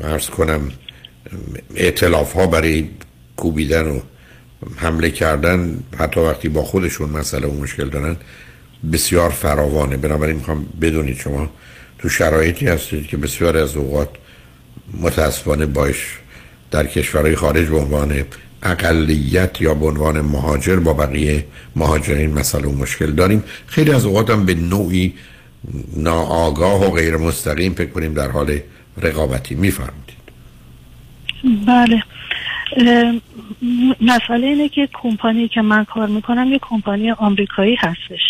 ارز کنم اعتلاف ها برای کوبیدن و حمله کردن حتی وقتی با خودشون مسئله و مشکل دارن بسیار فراوانه. بنابراین می‌خوام بدونید شما تو شرایطی هستید که بسیار از اوقات متاسفانه باش در کشورهای خارج به عنوان اقلیت یا به عنوان مهاجر با بقیه مهاجرین مسئله و مشکل داریم. خیلی از اوقات هم به نوعی ناآگاه و غیر مستقیم فکر کنیم در حال رقابتی. می‌فهمید بله. مسئله اینه که کمپانی که من کار می‌کنم یه کمپانی آمریکایی هستش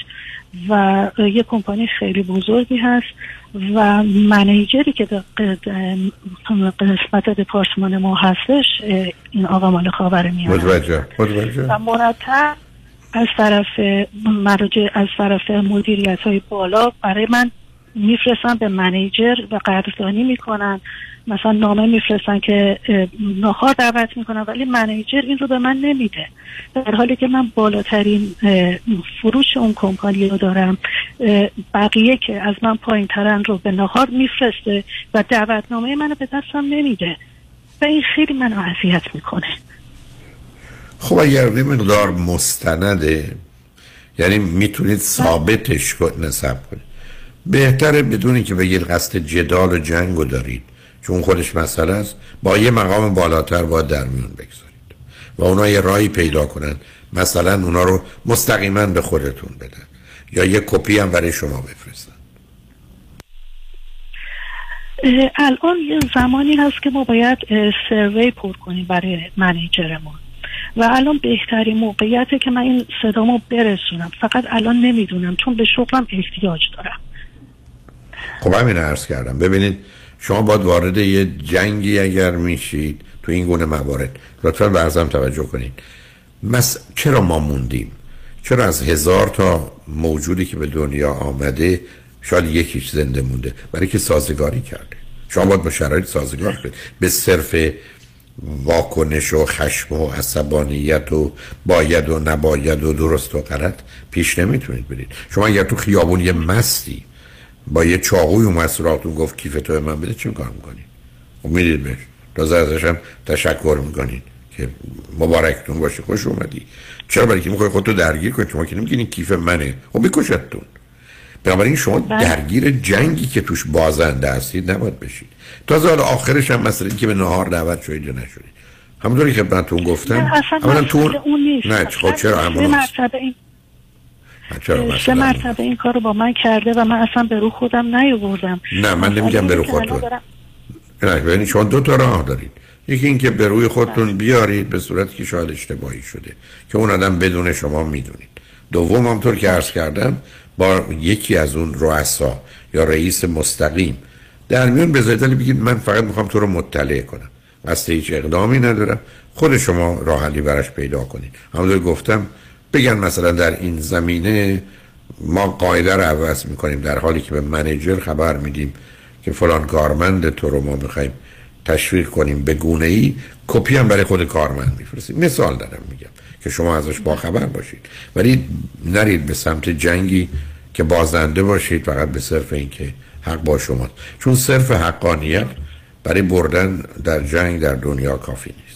و یه کمپانی خیلی بزرگی هست و منیجری که قسمت دپارتمان ما هستش این آقا مال خاور میانه. متوجه و مرتب از طرف مراجع از طرف مدیریت های بالا برای من میفرستن به منیجر و قدردانی می‌کنن. مثلا نامه میفرستن که اه، ناهار دعوت می‌کنن ولی منیجر این رو به من نمیده. در حالی که من بالاترین فروش اون کمپانی رو دارم بقیه که از من پایین ترن رو به ناهار میفرسته و دعوتنامه منو به دستم نمیده. و این خیلی منو اذیت می‌کنه. خب اگر یه مقدار مستنده یعنی می‌تونید ثابتش نصب کنید. بهتره بدونی که بگید قصد جدال و جنگ رو دارید. چون خودش مسئله است با یه مقام بالاتر باید در میون بگذارید. و اونا یه راهی پیدا کنن مثلا اونا رو مستقیما به خودتون بدن. یا یه کپی هم برای شما بفرستن. الان یه زمانی هست که ما باید سروی پر کنیم برای منیجرمون. و الان بهترین موقعیته که من این صدامو برسونم. فقط الان نمی‌دونم چون به شغلم احتیاج دارم. خب همین عرض کردم. ببینید شما باید وارد یه جنگی اگر میشید تو این گونه موارد. لطفا به عرضم توجه کنید. مس... چرا ما موندیم؟ چرا از هزار تا موجودی که به دنیا آمده شاید یکیش زنده مونده؟ برای که سازگاری کرده. شما باید با شرایط سازگار کنید. به صرف واکنش و خشم و عصبانیت و باید و نباید و درست و غلط پیش نمی‌تونید برید. شما اگر تو خیابون یه مستی با یه چاقوی اومد سراغتون گفت کیف تو من بده چه کار می‌کنید خب می‌دید بهش. تازه ازش هم تشکر می‌کنید که مبارکتون باشه خوش اومدی. چرا برای که می‌خوای خودتو درگیر کنید شما که نمیگین کیف منه؟ خب بکشتون. بنابراین شما درگیر جنگی که توش بازنده هستید نباید بشید. تازه حالا آخرش هم مثلا که به نهار دعوت شدید یا نشدید همونطوری که من تون گفتم. نه اصلا تو اون نیست. نه خب چرا سه اما مرتبه این چرا سه مرتبه این کارو با من کرده و من اصلا به رو خودم نیاوردم. نه من نمیگم به رو خودتون. نه ببینید شما دو تا راه دارید. یکی اینکه به روی خودتون بیارید به صورتی که شاید اشتباهی شده که اون آدم بدون شما می‌دونید. دوم همطور که عرض کردم با یکی از اون رؤسا یا رئیس مستقیم در میون بذارید ولی بگید من فقط می‌خوام تو رو مطلع کنم. قصد هیچ اقدامی ندارم. خود شما راه حلی براش پیدا کنید. همونطور گفتم بگن مثلا در این زمینه ما قاعده رو عوض می‌کنیم در حالی که به منیجر خبر میدیم که فلان کارمند تو رو ما می‌خوایم تشویق کنیم به گونه ای کپی هم برای خود کارمند میفرستیم. مثال دارم میگم که شما ازش با خبر باشید. ولی نرید به سمت جنگی که بازنده باشید فقط به صرف اینکه حق با شماست. چون صرف حقانیت برای بردن در جنگ در دنیا کافی نیست.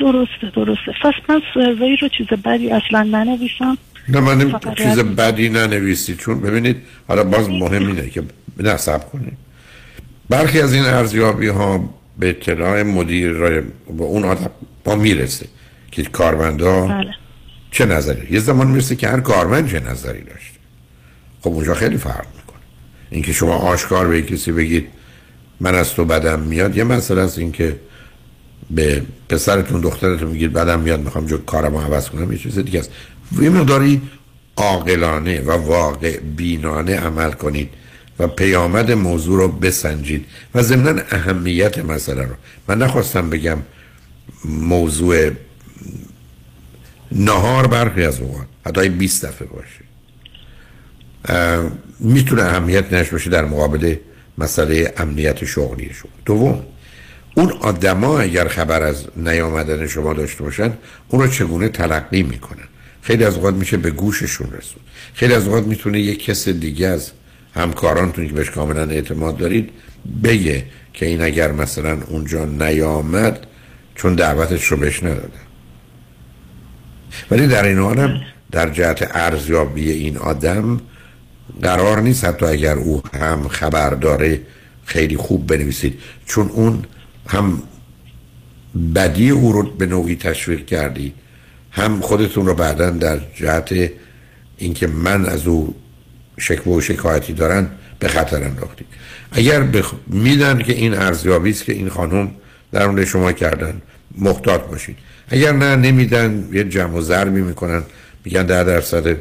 درسته درسته. پس من سروی رو چیز بدی اصلا ننویسم. نه من نمی- چیز بدی ننویسید چون ببینید حالا باز مهم اینه که نصب کنید. برخی از این ارزیابی ها به اطلاع مدیر به اون آدم ما می‌رسه که کارمندا بله. چه نظری. یه زمان می‌رسه که هر کارمند چه نظری داشته. خب اونجا خیلی فرق می‌کنه. اینکه شما آشکار به کسی بگید من از تو بدم میاد یه مسئله است اینکه به پسرتون دخترتون میگید بدم میاد می‌خوام جو کارمو عوض کنم یه چیز دیگه است. یه مقداری عاقلانه و واقع بینانه عمل کنید و پیامد موضوع رو بسنجید و ضمنا اهمیت مسئله رو. من نخواستم بگم موضوع نهار برخی از اوقات حتی 20 دفعه باشه. می‌تونه اهمیت نش باشه در مقابل مسئله امنیت شغلی شما. دوم اون آدما اگر خبر از نیامدن شما داشته باشن اون رو چگونه تلقی می‌کنن؟ خیلی از اوقات میشه به گوششون رسون. خیلی از اوقات می‌تونه یک کس دیگه از همکارانتون که بهش کاملا اعتماد دارید بگه که این اگر مثلا اونجا نیامد چون دعوتش رو بهش ندادن ولی در این حالم در جهت ارزیابی این آدم قرار نیست حتی اگر او هم خبر داره خیلی خوب بنویسید. چون اون هم بدی او رو به نوعی تشویق کردی هم خودتون رو بعدا در جهت اینکه من از او شکوه و شکایتی دارن به خطر انداختید. اگر بخ... میدن که این ارزیابی است که این خانم در اون شما کردن محتاط باشید. اگر نه نمیدن یه جمع و ضربی می‌کنن. میگن ده درصد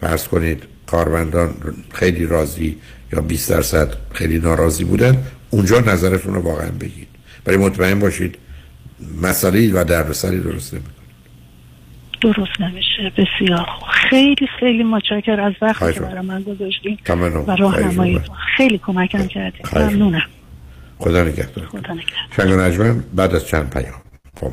فرض کنید کارمندان خیلی راضی یا 20 درصد خیلی ناراضی بودن اونجا نظرتون رو واقعا بگید. برای مطمئن باشید مسئله و دردسری درست نمی‌کنه. درست نمیشه بسیار. خیلی خیلی متشکر از وقتی که برای من گذاشتین و راهنمایی خیلی کمکم کردید ممنونم. خدا نگهدار. خدا نگهدار. بعد از چند پیام با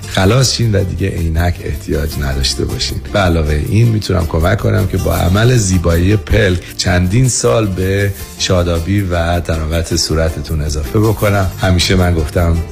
خلاص شین و دیگه عینک احتیاج نداشته باشین. به علاوه این می‌تونم کمک کنم که با عمل زیبایی پلک چندین سال به شادابی و تراوت صورتتون اضافه بکنم. همیشه من گفتم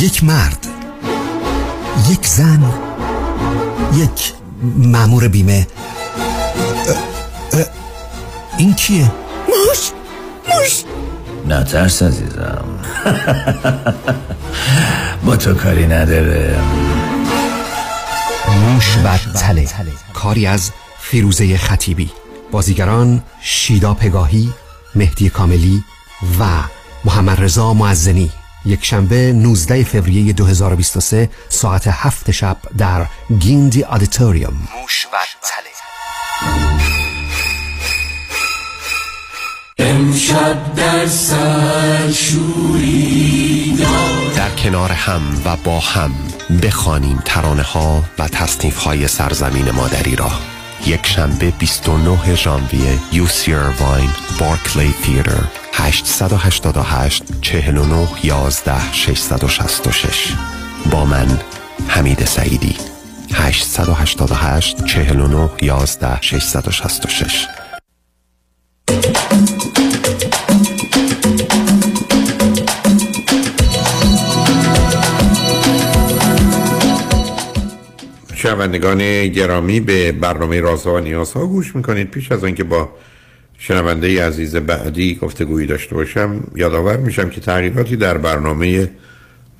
یک مرد یک زن یک مامور بیمه. این کیه؟ موش موش. نترس عزیزم. با تو کاری نداره. موش و تله کاری از فیروزه خطیبی. بازیگران شیدا پگاهی مهدی کاملی و محمد رضا معزنی. یک شنبه 19 فوریه 2023 ساعت هفت شب در گیندی آدیتوریوم. موش و تله. امشب در سر شوری در کنار هم و با هم بخوانیم ترانه ها و تصنیف های سرزمین مادری را. یک شنبه 29 ژانویه یوسیر واین بارکلی تیتر 888 49 11 666 با من حمید سعیدی 888 49 11 666 شنوندگان گرامی به برنامه رازها و نیازها گوش می‌کنید. پیش از آنکه با شنونده عزیز بعدی گفتگویی داشته باشم یادآور میشم که تغییراتی در برنامه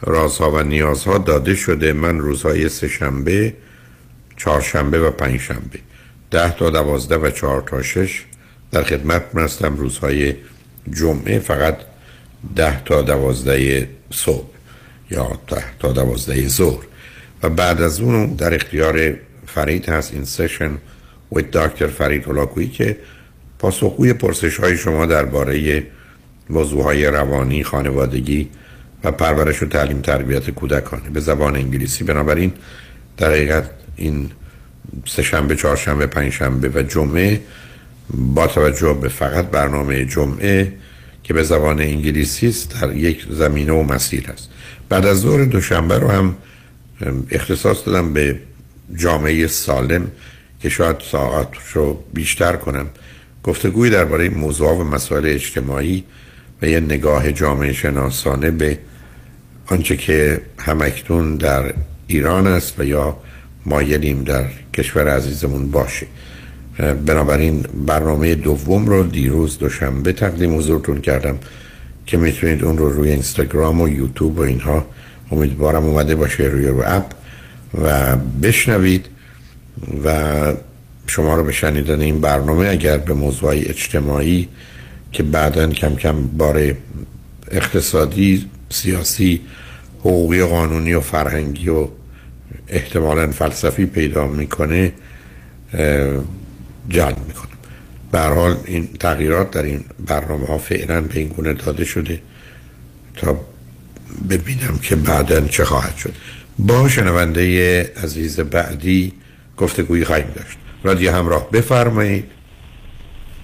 رازها و نیازها داده شده. من روزهای سه شنبه چهارشنبه و پنج شنبه ده تا دوازده و چهار تا شش در خدمت هستم. روزهای جمعه فقط ده تا دوازده صبح یا ده تا دوازده ظهر. و بعد از اون در اختیار فرید هست این سشن و دکتر فرید هلاکویی که پاسخگوی پرسش های شما درباره موضوع های روانی خانوادگی و پرورش و تعلیم تربیت کودکانه به زبان انگلیسی. بنابراین در حقیقت این سهشنبه چهارشنبه پنجشنبه و جمعه با توجه به فقط برنامه جمعه که به زبان انگلیسی است در یک زمینه و مسیر است بعد از ظهر دوشنبه رو هم اختصاص دادم به جامعه سالم که شاید ساعت رو بیشتر کنم. گفتگوی درباره موضوع و مسائل اجتماعی و یه نگاه جامعه شناسانه به آنچه که همکتون در ایران است و یا مایلیم در کشور عزیزمون باشه. بنابراین برنامه دوم رو دیروز دوشنبه تقدیم حضورتون کردم که می‌تونید اون رو روی اینستاگرام و یوتیوب و اینها امیدوارم اومده باشه روی رو اپ و بشنوید و شما رو به شنیدن این برنامه اگر به موضوع اجتماعی که بعدا کم کم بار اقتصادی سیاسی حقوقی قانونی و فرهنگی و احتمالا فلسفی پیدا می‌کنه جلب می‌کنم. به حال این تغییرات در این برنامه ها فعلا به این گونه داده شده تا ببینم که بعدا چه خواهد شد. با شنونده عزیز بعدی گفتگویی خواهیم داشت. رادیو همراه بفرمایید.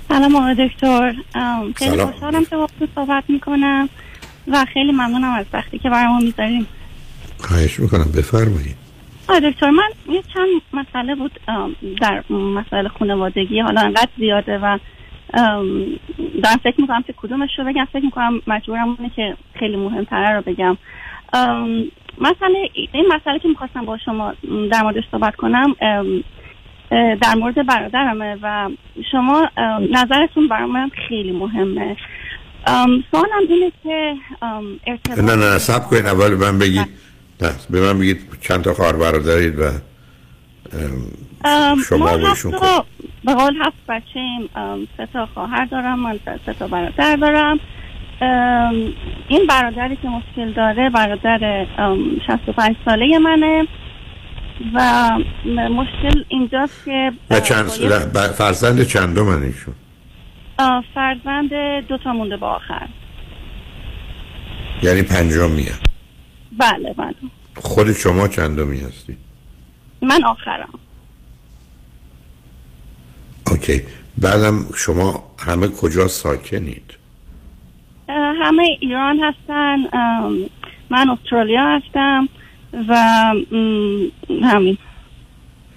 سلام آقای دکتر. خیلی خوشحالم که وقتی صحبت می‌کنم و خیلی ممنونم از وقتی که برامون می‌ذاریم خواهش می‌کنم بفرمایید. آقای دکتر من یه چند مسئله بود در مسائل خانوادگی حالا انقدر زیاده و دارم فکر می‌کنم که کدومش رو بگم. فکر می‌کنم مجبورم اونه که خیلی مهمتره رو بگم. مسئله این مسئله که می‌خواستم با شما در موردش صحبت کنم در مورد برادرمه و شما نظرتون برای من خیلی مهمه. سوالم اینه که ارتباط نه نه سب کنید. اول من بگید. نه. به من بگید چند تا خواهر برادرید و شما و ایشون به قول هفت بچه ایم سه تا خواهر دارم من سه تا برادر دارم. این برادری که مشکل داره برادر 65 ساله منه و مشکل اینجاست که و چند فرزند چندم ایشون فرزند دو تا مونده با آخر. یعنی پنجم میاد بله بله. خود شما چندمی هستی؟ من آخرم. اوکی. بعدم شما همه کجا ساکنید؟ همه ایران هستن من استرالیا هستم و همین.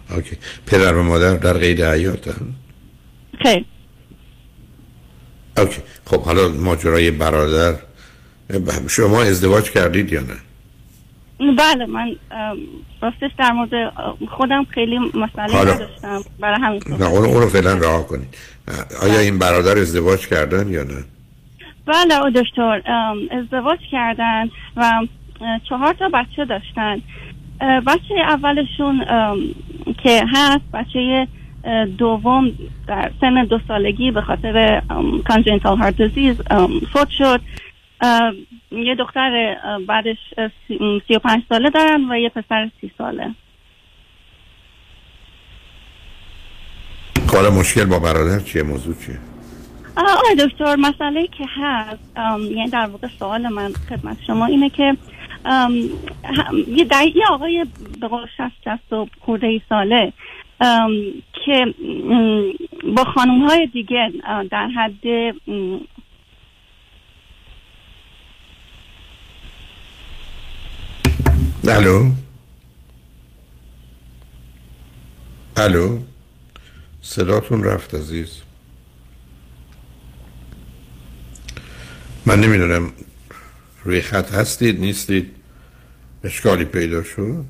اوکی. پدر و مادر در قید حیات هم؟ خیلی اوکی. خب حالا ماجرای برادر شما ازدواج کردید یا نه؟ بله من راستش در مورد خودم خیلی مسئله نداشتم. برای همین نه اون رو فعلا رها کنید. آیا این برادر ازدواج کردن یا نه؟ بله او دکتر ازدواج کردن و چهار تا بچه داشتن. بچه اولشون که هست بچه دوم در سن دو سالگی به خاطر congenital heart disease فوت شد. یه دختر بعدش سی و پنج ساله دارن و یه پسر سی ساله. حالا مشکل با برادر چیه؟ موضوع چیه؟ آقای دکتر مسئله که هست یعنی در واقع سوال من خدمت شما اینه که یه یه آقای به قول شست شست و خورده ای ساله ام، که با خانوم های دیگه در حد الو الو صداتون رفت عزیز من نمی‌دونم روی خط هستید نیستید. اشکالی پیدا شد.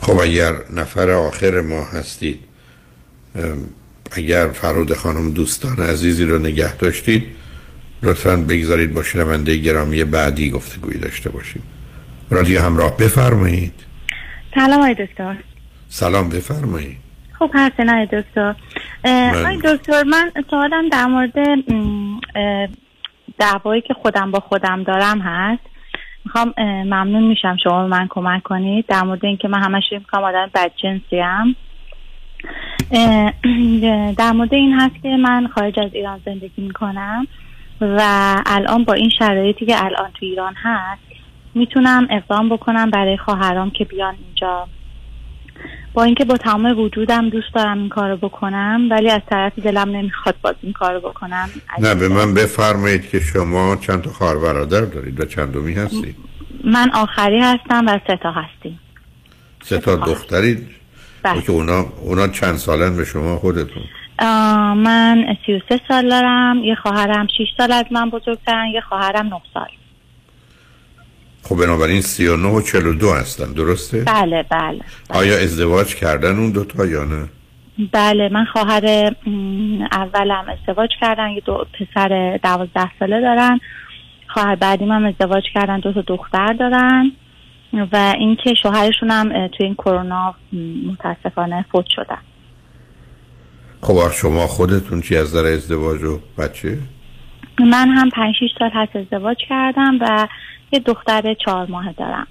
خب اگر نفر آخر ما هستید اگر فرود خانم دوستان عزیزی رو نگه داشتید لطفا بگذارید با شنونده گرامی بعدی گفتگویی داشته باشیم. رادیو همراه بفرمایید. سلام آقای دکتر. سلام بفرمایید. خب هستین آقای دکتر. آقای دکتر من سوالم در مورد دعوایی که خودم با خودم دارم هست. می‌خوام ممنون میشم شما به من کمک کنید. در مورد اینکه من همش می‌کنم آدم بدجنسی ام اه، در مورد این هست که من خارج از ایران زندگی می‌کنم. و الان با این شرایطی که الان تو ایران هست می‌تونم اقدام بکنم برای خواهرام که بیان اینجا. با اینکه با تمام وجودم دوست دارم این کارو بکنم ولی از طرفی دلم نمی‌خواد باز این کارو بکنم. نه به من بفرمایید که شما چند تا خواهر برادر دارید و چندمی هستید؟ من آخری هستم و سه تا هستیم. سه تا دخترید؟ بله. که اونا اونا چند سالن به شما خودتون؟ من 33 سال دارم یه خواهرم 6 سال از من بزرگترن یه خواهرم 9 سال. خب بنابراین 39 و 42 هستن درسته؟ بله بله آیا ازدواج کردن اون دوتا یا نه؟ بله من خواهر اولم ازدواج کردن یه دو پسر دوازده ساله دارن. خواهر بعدیم هم ازدواج کردن دو تا دختر دارن. و اینکه شوهرشون هم توی این کرونا متاسفانه فوت شدن. خب شما خودتون چی از نظر ازدواج و بچه؟ من هم پنج شیش سال هست ازدواج کردم و یه دختر چهار ماه دارم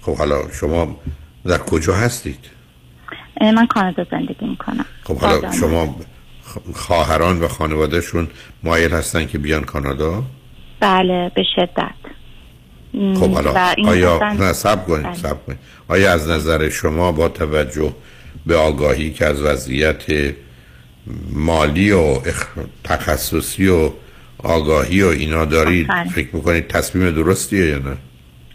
خب حالا شما در کجا هستید؟ من کانادا زندگی می‌کنم خب حالا شما خواهران و خانوادهشون مایل هستن که بیان کانادا؟ بله به شدت خب حالا آیا اصلا- نه سب کنید بله. سب کنید آیا از نظر شما با توجه به آگاهی که از وضعیت مالی و اخ... تخصصی و آگاهی و اینا دارید. فکر می‌کنید تصمیم درستیه یا نه؟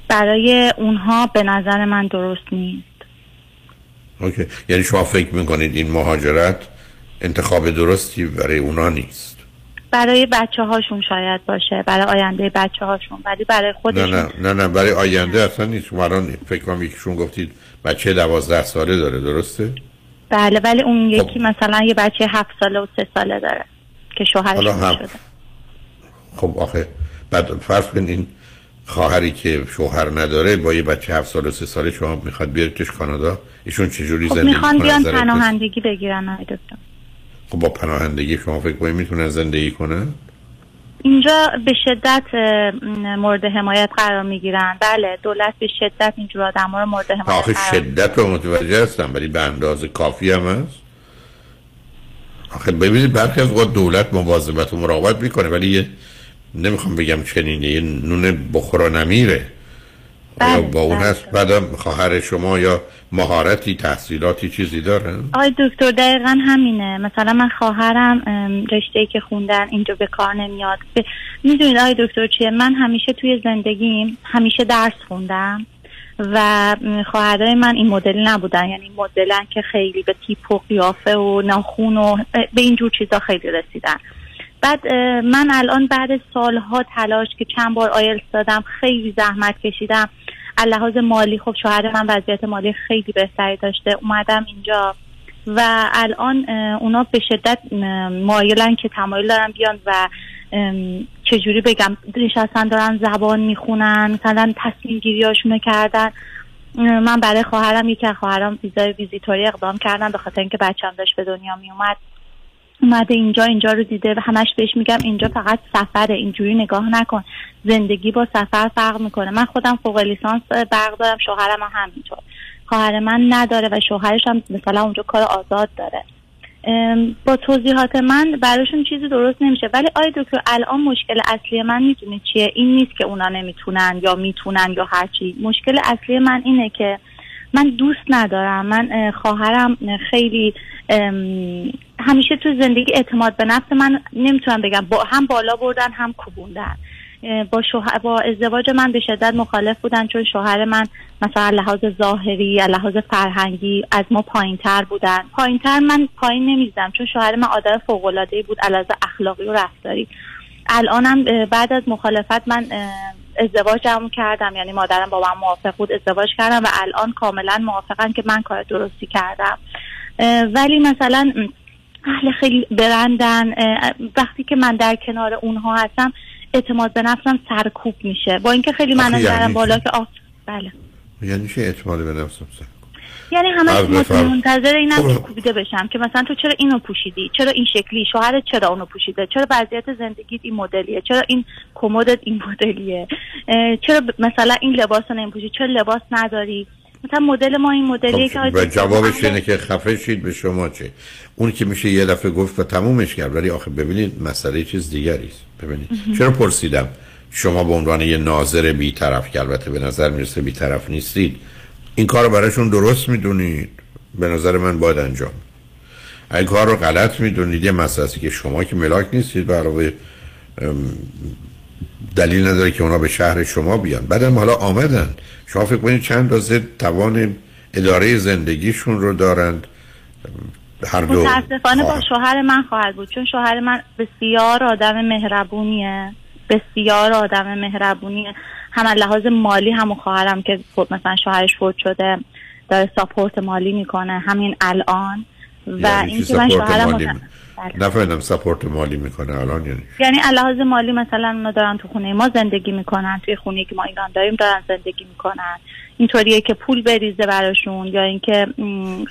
برای اونها به نظر من درست نیست. اوکی. یعنی شما فکر می‌کنید این مهاجرت انتخاب درستی برای اونا نیست؟ برای بچه هاشون شاید باشه برای آینده بچه هاشون ولی برای خودشون نه نه نه برای آینده اصلا نیست. شما الان فکر کنم یکیشون گفتید بچه دوازده ساله داره درسته؟ بله ولی اون یکی مثلا یه بچه هفت ساله و سه ساله داره که شوهرش شده خب آخه بعد فرض کن این خواهری که شوهر نداره با یه بچه هفت سال و سه ساله شما می‌خواد بیاریدش کانادا ایشون چجوری خب زندگی می‌خوان کنه بیان پناهندگی بگیرن آقای دکتر. خب با پناهندگی شما فکر کنید می‌تونن زندگی کنن اینجا به شدت مورد حمایت قرار می‌گیرن. بله دولت به شدت اینجور آدم رو مورد حمایت آخه شدت رو متوجه هستم ولی به اندازه کافی هم هست. آخه ببینید برخی از دولت مواظبت و مراقبت می‌کنه ولی یه نمی‌خوام بگم چنینه یه نون بخورا نمیره با اون هست بعدم خواهر شما یا مهارتی تحصیلاتی چیزی دارن آقای دکتر دقیقا همینه. مثلا من خواهرم رشته ای که خوندن اینجا به کار نمیاد. ب... می‌دونید آقای دکتر چیه؟ من همیشه توی زندگیم همیشه درس خوندم و خواهرای من این مدل نبودن. یعنی مدلن که خیلی به تیپ و قیافه و ناخون و به اینجور چیزا خیلی رسیدن. بعد من الان بعد سالها تلاش که چند بار آیلتس دادم خیلی زحمت کشیدم. لحاظ مالی خب شوهر من وضعیت مالی خیلی بهتری داشته. اومدم اینجا. و الان اونا به شدت مایلن که تمایل دارن بیان و چجوری بگم نشستن دارن زبان می‌خونن مثلا تصمیم گیریاشونو کردن. من برای خواهرم یکی خواهرم ویزای ویزیتوری اقدام کردم به خاطر اینکه بچه‌م داشت به دنیا میومد اومده اینجا اینجا رو دیده و همش بهش میگم اینجا فقط سفره اینجوری نگاه نکن. زندگی با سفر فرق می‌کنه. من خودم فوق لیسانس برق دارم شوهرم هم همینطور. خواهر من نداره و شوهرش هم مثلا اونجا کار آزاد داره. با توضیحات من براشون چیزی درست نمیشه. ولی آیا دکتر الان مشکل اصلی من می‌دونی چیه؟ این نیست که اونا نمی‌تونن یا می‌تونن یا هرچی. مشکل اصلی من اینه که من دوست ندارم. من اه، خواهرم خیلی همیشه تو زندگی اعتماد به نفس من نمی‌تونم بگم. با هم بالا بردن هم کوبوندن. با شوهر با ازدواج من به شدت مخالف بودن چون شوهر من مثلا لحاظ ظاهری لحاظ فرهنگی از ما پایین تر بودن. پایین تر من پایین نمی‌زدم چون شوهر من آدم فوق العاده بود لحاظ اخلاقی و رفتاری. الانم بعد از مخالفت من ازدواجم کردم. یعنی مادرم با من موافق بود ازدواج کردم و الان کاملا موافقن که من کار درستی کردم. ولی مثلا اهل خیلی برندن. وقتی که من در کنار اونها هستم اعتماد به نفسم سرکوب میشه. با اینکه خیلی من یعنی؟ بالا که آف بله. یعنی چه اعتماد به نفسم سر یعنی عرض بفرم. منتظر اینم خب. که کوبیده بشم که مثلا تو چرا اینو پوشیدی؟ چرا این شکلی؟ شوهرت چرا اونو پوشیده؟ چرا وضعیت زندگیت این مدلیه؟ چرا این کمدت این مدلیه؟ چرا مثلا این لباس رو نمیپوشی؟ چرا لباس نداری؟ مثلا مدل ما این مدلیه که خب و دکتر جوابش اینه که خفه شید به شما چه؟ اون که میشه یه دفعه گفت و تمومش کرد ولی آخه ببینید مسئله چیز دیگری است. ببینید. چرا پرسیدم؟ شما به عنوان یه ناظر بیطرف که البته به نظر می‌رسه بیطرف نیستید. این کار رو براشون درست می‌دونید. به نظر من باید انجام. اگه کار رو غلط می‌دونید یه مسئله است که شما که ملاک نیستید به علاوه دلیل نداره که اونا به شهر شما بیان. بعدم حالا آمدن. شما فکر کنید چند اندازه توان اداره زندگیشون رو دارند. هر دو متاسفانه با. شوهر من خواهد بود چون شوهر من بسیار آدم مهربونیه. بسیار آدم مهربونیه. هم از لحاظ مالی همون خواهرم که فوت مثلا شوهرش فوت شده داره ساپورت مالی می‌کنه. همین الان. و یعنی اینکه من شوهرم بله. نفهمیدم سپورت مالی می‌کنه الان یعنی یعنی لحاظ مالی مثلا اونا دارن تو خونه ما زندگی می‌کنن. توی خونه که ما ایران داریم دارن زندگی می‌کنن. اینطوریه که پول بریزه براشون یا اینکه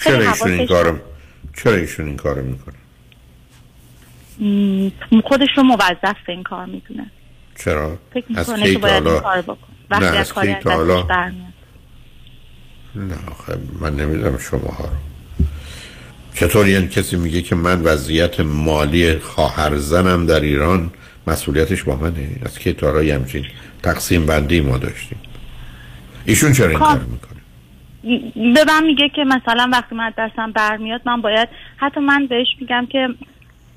چرا ایشون این کارو چرا ایشون این کارو می‌کنه؟ خودش رو موظف به این کار می‌دونه. چرا؟ فکر از کی تا حالا؟ نه، از کی تا حالا؟ نه آخه من نمی‌دونم شما ها رو. چطور یعنی کسی میگه که من وضعیت مالی خواهر زنم در ایران مسئولیتش با منه؟ از کی تا حالا همچین تقسیم بندی ما داشتیم؟ ایشون چرا این کام- کار می‌کنه؟ به من میگه که مثلا وقتی من دستم برمیاد من باید حتی من بهش میگم که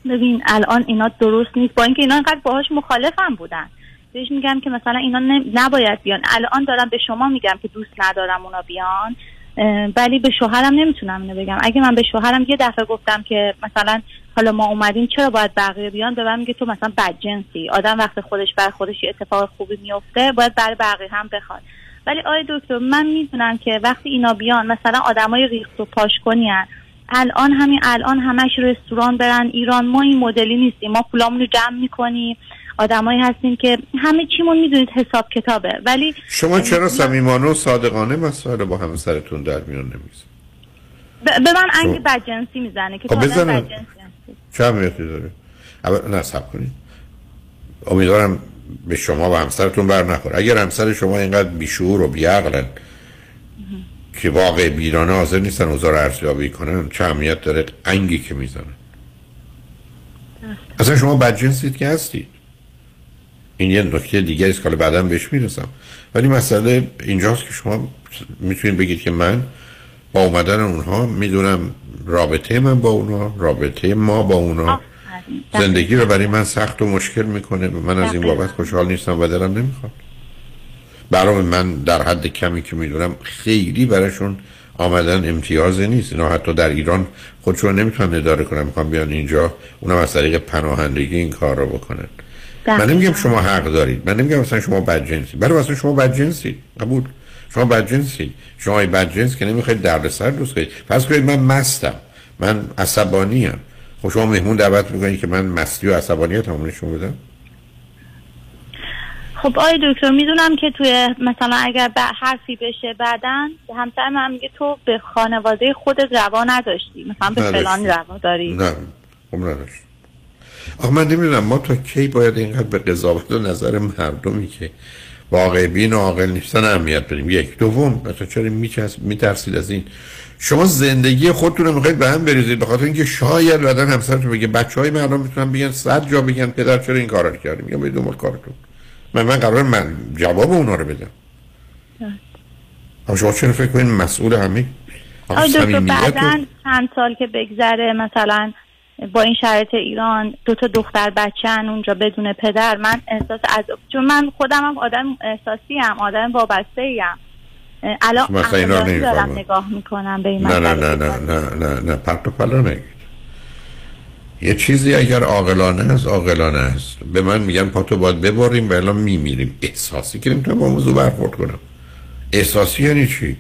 ببین الان اینا درست نیست. با اینکه اینا اینقدر باهاش مخالفم بودن. بهش میگم که مثلا اینا نباید بیان. الان دارم به شما میگم که دوست ندارم اونا بیان ولی به شوهرم نمی‌تونم اینو بگم. اگه من به شوهرم یه دفعه گفتم که مثلا حالا ما اومدیم چرا باید بقیه بیان؟ به من میگه تو مثلا بدجنسی آدم وقت خودش بر خودش یه اتفاق خوبی میفته باید برای بقیه هم بخواد. ولی آقای دکتر من می‌دونم که وقتی اینا بیان مثلا آدمای ریخت و پاشکنی هن. الان همین الان همش رستوران برن. ایران ما این مدلی نیستیم. ما پولامون رو جمع می‌کنیم. آدمایی هستیم که همه چیمون می‌دونید حساب کتابه. ولی شما چرا صمیمانه و صادقانه مسئله با همسرتون در میان نمیزه ب- به من شما- انگ بدجنسی می‌زنه که خب بزنه. چه اهمیتی داره اول نه سب کنید. امیدوارم به شما و همسرتون بر نخوره. اگر همسر شما اینقدر بیشعور و بیعقلن که واقع بیرانه حاضر نیستن اوضاع رو ارزیابی کنن چه اهمیت داره؟ انگی که می‌زنن. اصلا شما بدجنسید که هستید. این یه نکته دیگه است که بعدا بهش می‌رسم. ولی مسئله اینجاست که شما می‌تونید بگید که من با اومدن اونها می‌دونم رابطه من با اونها رابطه ما با اونها زندگی رو برای من سخت و مشکل می‌کنه. من از این بابت خوشحال نیستم و دلم نمی‌خواد. برای من در حد کمی که می‌دونم خیلی براشون آمدن امتیازی نیست. اینا حتی در ایران خودشون نمی‌تونن اداره کنن. می‌خوان بیان اینجا اونم از طریق پناهندگی این کار رو بکنن. من نمیگم شما حق دارید. من نمیگم مثلا شما بدجنسی برای مثلا شما بدجنسی قبول. شما بدجنسی شما ای بدجنس که نمی‌خواید دردسر دوست کنید. پس کنید من مستم. من عصبانی ام خب شما مهمون دعوت می‌کنید که من مستی و عصبانیت همون نشون بدم. خب آقای دکتر می‌دونم که توی مثلا اگر به حرفی بشه بعدا همسر من میگه تو به خانواده خودت روا نداشتی. مثلا به نداشتی. فلان روا داری. نه خب نداشت. آخه من نمی‌دونم ما تا کی باید اینقدر به قضاوت و نظر مردمی که واقع بین و عاقل نیستن اهمیت بدیم؟ یک. دوم مثلا چرا میترسید از این؟ شما زندگی خودتون رو می‌خواید به هم بریزید به خاطر اینکه شاید بعدن همسرتون بگه بچه های مردم می‌تونن بگن صد جا بگن پدر چرا این کارا رو کردی میگم برید دنبال کارتون. من من قرار من جواب اونا رو بدم اما شما چرا فکر کنید مسئول همه آقای دکتر بعدا چند سال که بگذره مثلا با این شرایط ایران دو تا دختر بچه‌ن اونجا بدون پدر من احساس از چون من خودم هم آدم احساسی هم آدم وابسته ایم الان دارم. نگاه می‌کنم به این نه نه مسئله. نه نه نه نه نه پرت و پلا نگید یه چیزی اگر عاقلانه است عاقلانه است. به من میگن پاتو باید ببریم و الان میمیریم. احساسی که نمی‌تونم با موضوع برخورد کنم. احساسی یعنی چی؟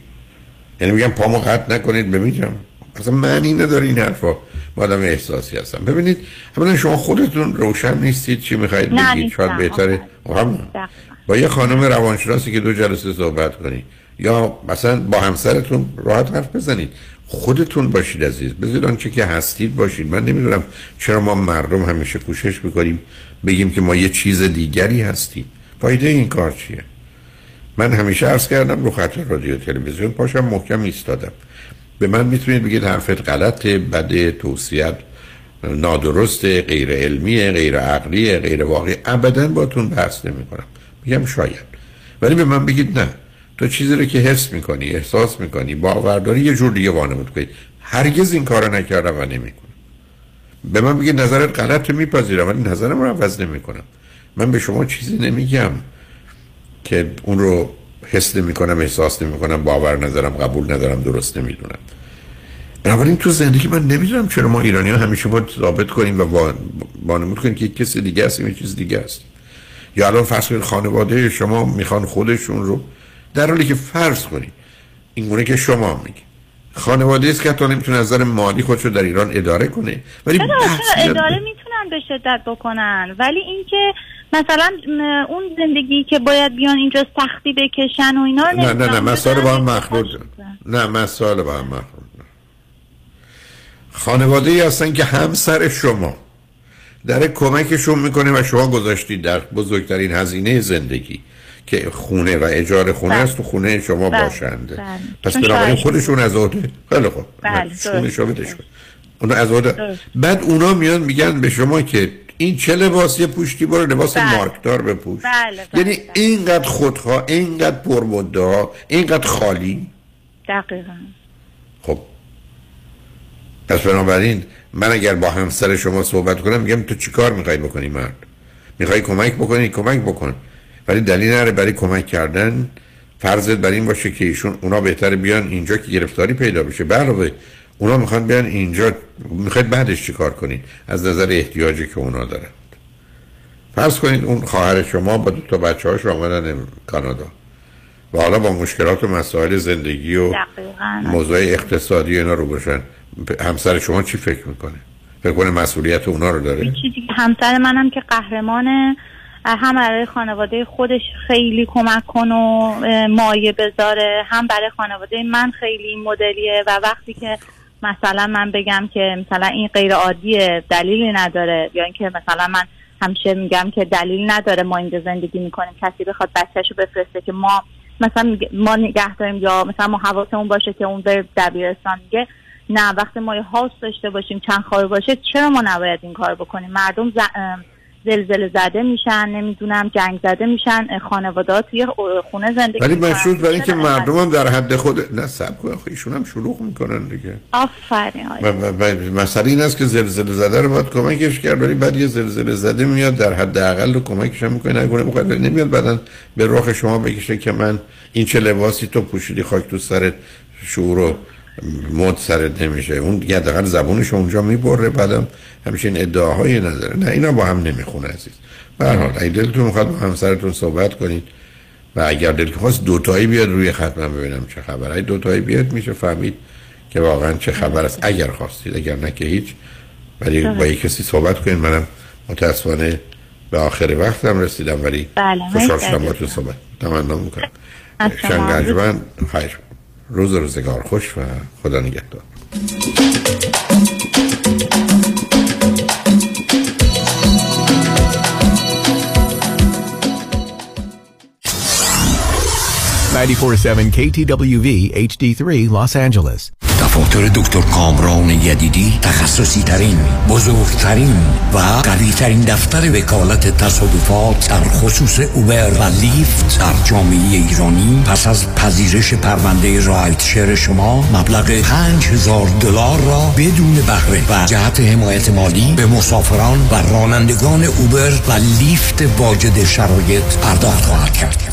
یعنی میگن پامو قطع نکنید بمیرم اصلا معنی نداره این حرفا. با آدم احساسی هستم. ببینید اولا شما خودتون روشن نیستید چی می‌خواید بگید. شاید. بهتره. هم با یه خانم روانشناسی که دو جلسه صحبت کنید یا مثلا با همسرتون راحت حرف بزنید. خودتون باشید عزیز. بذارید آنچه که هستید باشید. من نمی‌دونم چرا ما مردم همیشه کوشش می‌کنیم بگیم که ما یه چیز دیگری هستیم. فایده این کار چیه؟ من همیشه عرض کردم رو خط رادیو تلویزیون. پاشم محکم ایستادم. به من می‌تونید بگید حرفت غلطه بده توصیت نادرست غیر علمی غیر عقلی غیر واقعی. ابدا باتون بحث نمی کنم میگم شاید. ولی به من بگید نه. تو چیزی رو که حس می‌کنی احساس می‌کنی باورداری یه جور دیگه وانمود کنید هرگز این کارو نکردم و نمی‌کنم. به من بگید نظرت غلط میپذیرم ولی نظرم رو عوض نمی‌کنم. من به شما چیزی نمیگم که اون رو حس نمی کنم احساس نمی کنم باور ندارم قبول ندارم درست نمی‌دونم. بنابراین تو زندگی من نمی‌دونم چرا ما ایرانی ها همیشه باید ثابت کنیم و وانمود کنیم که کسی دیگه هستیم یه چیز دیگه است. یا الان فرض خانواده شما می‌خوان خودشون رو در حالی که فرض کنید این گونه که شما میگی. خانواده است که حتی نمی‌تونه از نظر مالی خودشو در ایران اداره کنه. ولی چرا؟ اداره می‌تونن به شدت بکنن؟ ولی اینکه مثلا اون زندگی که باید بیان اینجا سختی بکشن و اینا رو نه نه نه مسائل با هم. مخلوط نه مسائل با هم مخلوط. خانواده ای هستن که همسر شما در کمکشون می‌کنه و شما گذاشتید در بزرگترین هزینه زندگی. که خونه و اجاره خونه است تو خونه شما بله، باشند بله. پس بنابراین خودشون از عهده خیلی خوب بله، اونا از عهده. بعد اونا میان میگن به شما که این چه لباسی پوشتی برو لباس بله. مارکدار بپوش. بله بله یعنی اینقدر خودخواه اینقدر پرمدعا اینقدر خالی. دقیقا. خب. پس بنابراین من اگر با همسر شما صحبت کنم میگم تو چیکار می‌خوای بکنی مرد؟ می‌خوای کمک بکنی؟ کمک بکن. ولی دلیل نره برای کمک کردن فرضت بر این باشه که ایشون اونا بهتره بیان اینجا که گرفتاری پیدا بشه. علاوه اونا می‌خوان بیان اینجا می‌خواید بعدش چیکار کنین؟ از نظر احتیاجی که اونا دارن. فرض کنید اون خواهر شما با دو تا بچه هاش آمدن کانادا و حالا با مشکلات و مسائل زندگی و دقیقا. موضوع اقتصادی اینا رو باشن. همسر شما چی فکر می‌کنه؟ فکر کنه مسئولیت اونا رو داره؟ چیزی که همسر منم که قهرمانه هم برای خانواده خودش خیلی کمک کن و مایه بذاره. هم برای خانواده من خیلی این مدلیه و وقتی که مثلا من بگم که مثلا این غیر عادیه دلیلی نداره یا اینکه مثلا من همیشه میگم که دلیل نداره ما اینجا زندگی می‌کنیم کسی بخواد بچهشو بفرسته که ما مثلا ما نگه داریم یا مثلا ما حواسمون باشه که اون بره دبیرستان میگه. نه وقتی ما یه داشته باشیم چند خواهر باشه چرا ما نباید این کار بکنیم؟ مردم ز... زلزله زده میشن نمی‌دونم جنگ زده میشن خانواده توی خونه زندگی ولی. مشروط برای اینکه مردم هم در حد خود نه سب کن ایشون هم شلوغ می‌کنن دیگه. آفرین. مسئله این است که زلزله زده رو باید کمکش کرد ولی بعد یه زلزله زده میاد در حد اقل رو کمکش هم می‌کنه. نگونه می‌خواد نمیاد بعدا به رخ شما بکشه که من این چه لباسی تو پوشیدی خاک تو سرت شعور و مد سرت نمیشه. اون دیگه حداقل زبونش اونجا می‌بره بعدم همیشه این ادعاهایی نداره. نه اینا با هم نمی‌خونه عزیز. به هر حال اگه دلتون می‌خواد با همسرتون صحبت کنید و اگر دلتون خواست دوتایی بیاد روی خط من ببینم چه خبر. اگه دوتایی بیاد میشه فهمید که واقعا چه خبر است. اگر خواستید اگر نه که هیچ. ولی با یک کسی صحبت کنید. منم متاسفانه به آخر وقتم رسیدم ولی بله، خوشحال شدم. تو صحبت. تمنا می‌کنم. شنگرجمن خیر روز روزگار خوش و خدا نگهدار. KTWV HD3 Los Angeles. دفاتر دکتر کامران یدیدی تخصصی ترین بزرگترین و قوی ترین دفتر وکالت تصادفات در خصوص اوبر و لیفت در جامعه ایرانی. پس از پذیرش پرونده رایت شیر شما مبلغ 5000 دلار را بدون بهره و جهت حمایت مالی به مسافران و رانندگان اوبر و لیفت واجد شرایط پرداخت خواهد کرد.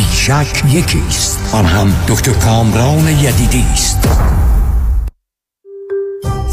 بیشک یکی است آن هم دکتر کامران یدیدی است.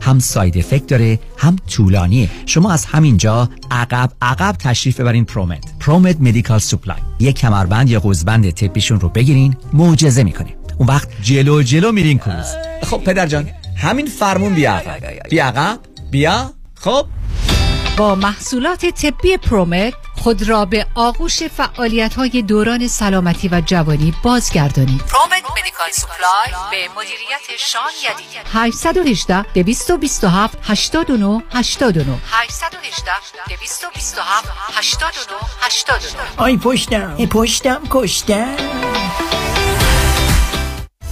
هم side effect داره هم طولانیه. شما از همینجا عقب عقب تشریف ببرین ProMed ProMed Medical Supply یک کمربند یا قوزبند طبیشون رو بگیرین معجزه می‌کنه اون وقت جلو جلو میرین کروز خب پدر جان همین فرمون بیا عقب. بیا عقب بیا خب. با محصولات طبی پرومت خود را به آغوش فعالیت های دوران سلامتی و جوانی بازگردانید. پرومت مدیکال سپلای به مدیریت شان یدیدی 818 227 89 89 818 227 89 89 آی پشتم ای پشتم کشتم.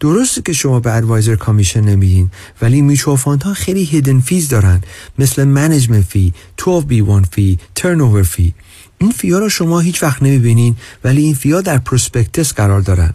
درسته که شما به advisor commission نمیدین ولی میچو ها خیلی hidden fees دارن. مثل management fee 12B1 fee turn fee این fee ا رو شما هیچ وقت نمی‌بینین ولی این fee ا در prospectus قرار دارن.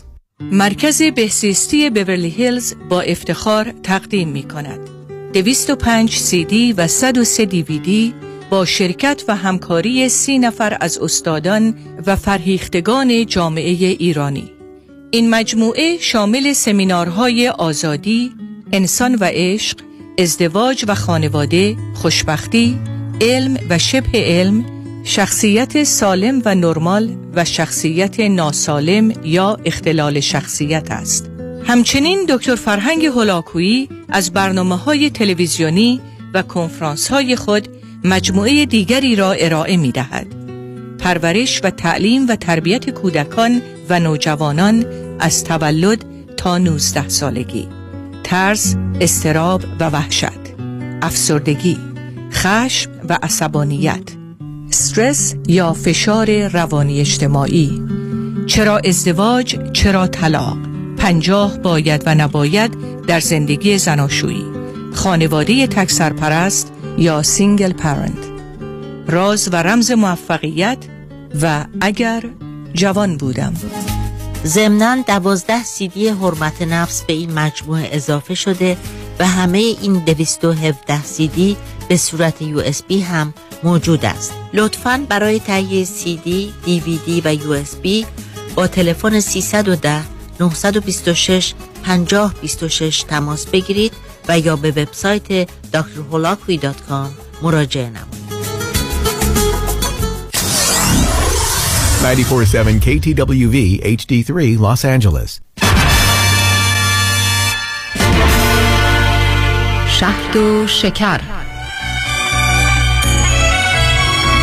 مرکز بهزیستی بورلی هیلز با افتخار تقدیم می کند. 205 سی دی و 103 دیویدی با شرکت و همکاری سی نفر از استادان و فرهیختگان جامعه ایرانی. این مجموعه شامل سمینارهای آزادی، انسان و عشق، ازدواج و خانواده، خوشبختی، علم و شبه علم، شخصیت سالم و نرمال و شخصیت ناسالم یا اختلال شخصیت است. همچنین دکتر فرهنگ هولاکویی از برنامه های تلویزیونی و کنفرانس های خود مجموعه دیگری را ارائه می دهد. پرورش و تعلیم و تربیت کودکان و نوجوانان از تولد تا 19 سالگی ترس، استراب و وحشت افسردگی خشم و عصبانیت استرس یا فشار روانی اجتماعی. چرا ازدواج چرا طلاق. پنجاه باید و نباید در زندگی زناشویی. خانواده تک سرپرست یا single parent راز و رمز موفقیت و اگر جوان بودم. ضمناً دوازده سیدی حرمت نفس به این مجموعه اضافه شده و همه این 217 سیدی به صورت USB هم موجود است لطفاً برای تهیه سیدی، دیویدی و USB با تلفن 310 926 5026 تماس بگیرید و یا به وبسایت drholakui.com مراجعه نمایید. 947 KTWV HD3 Los Angeles. شهد و شکر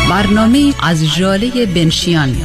برنامه از جاله بنشیان.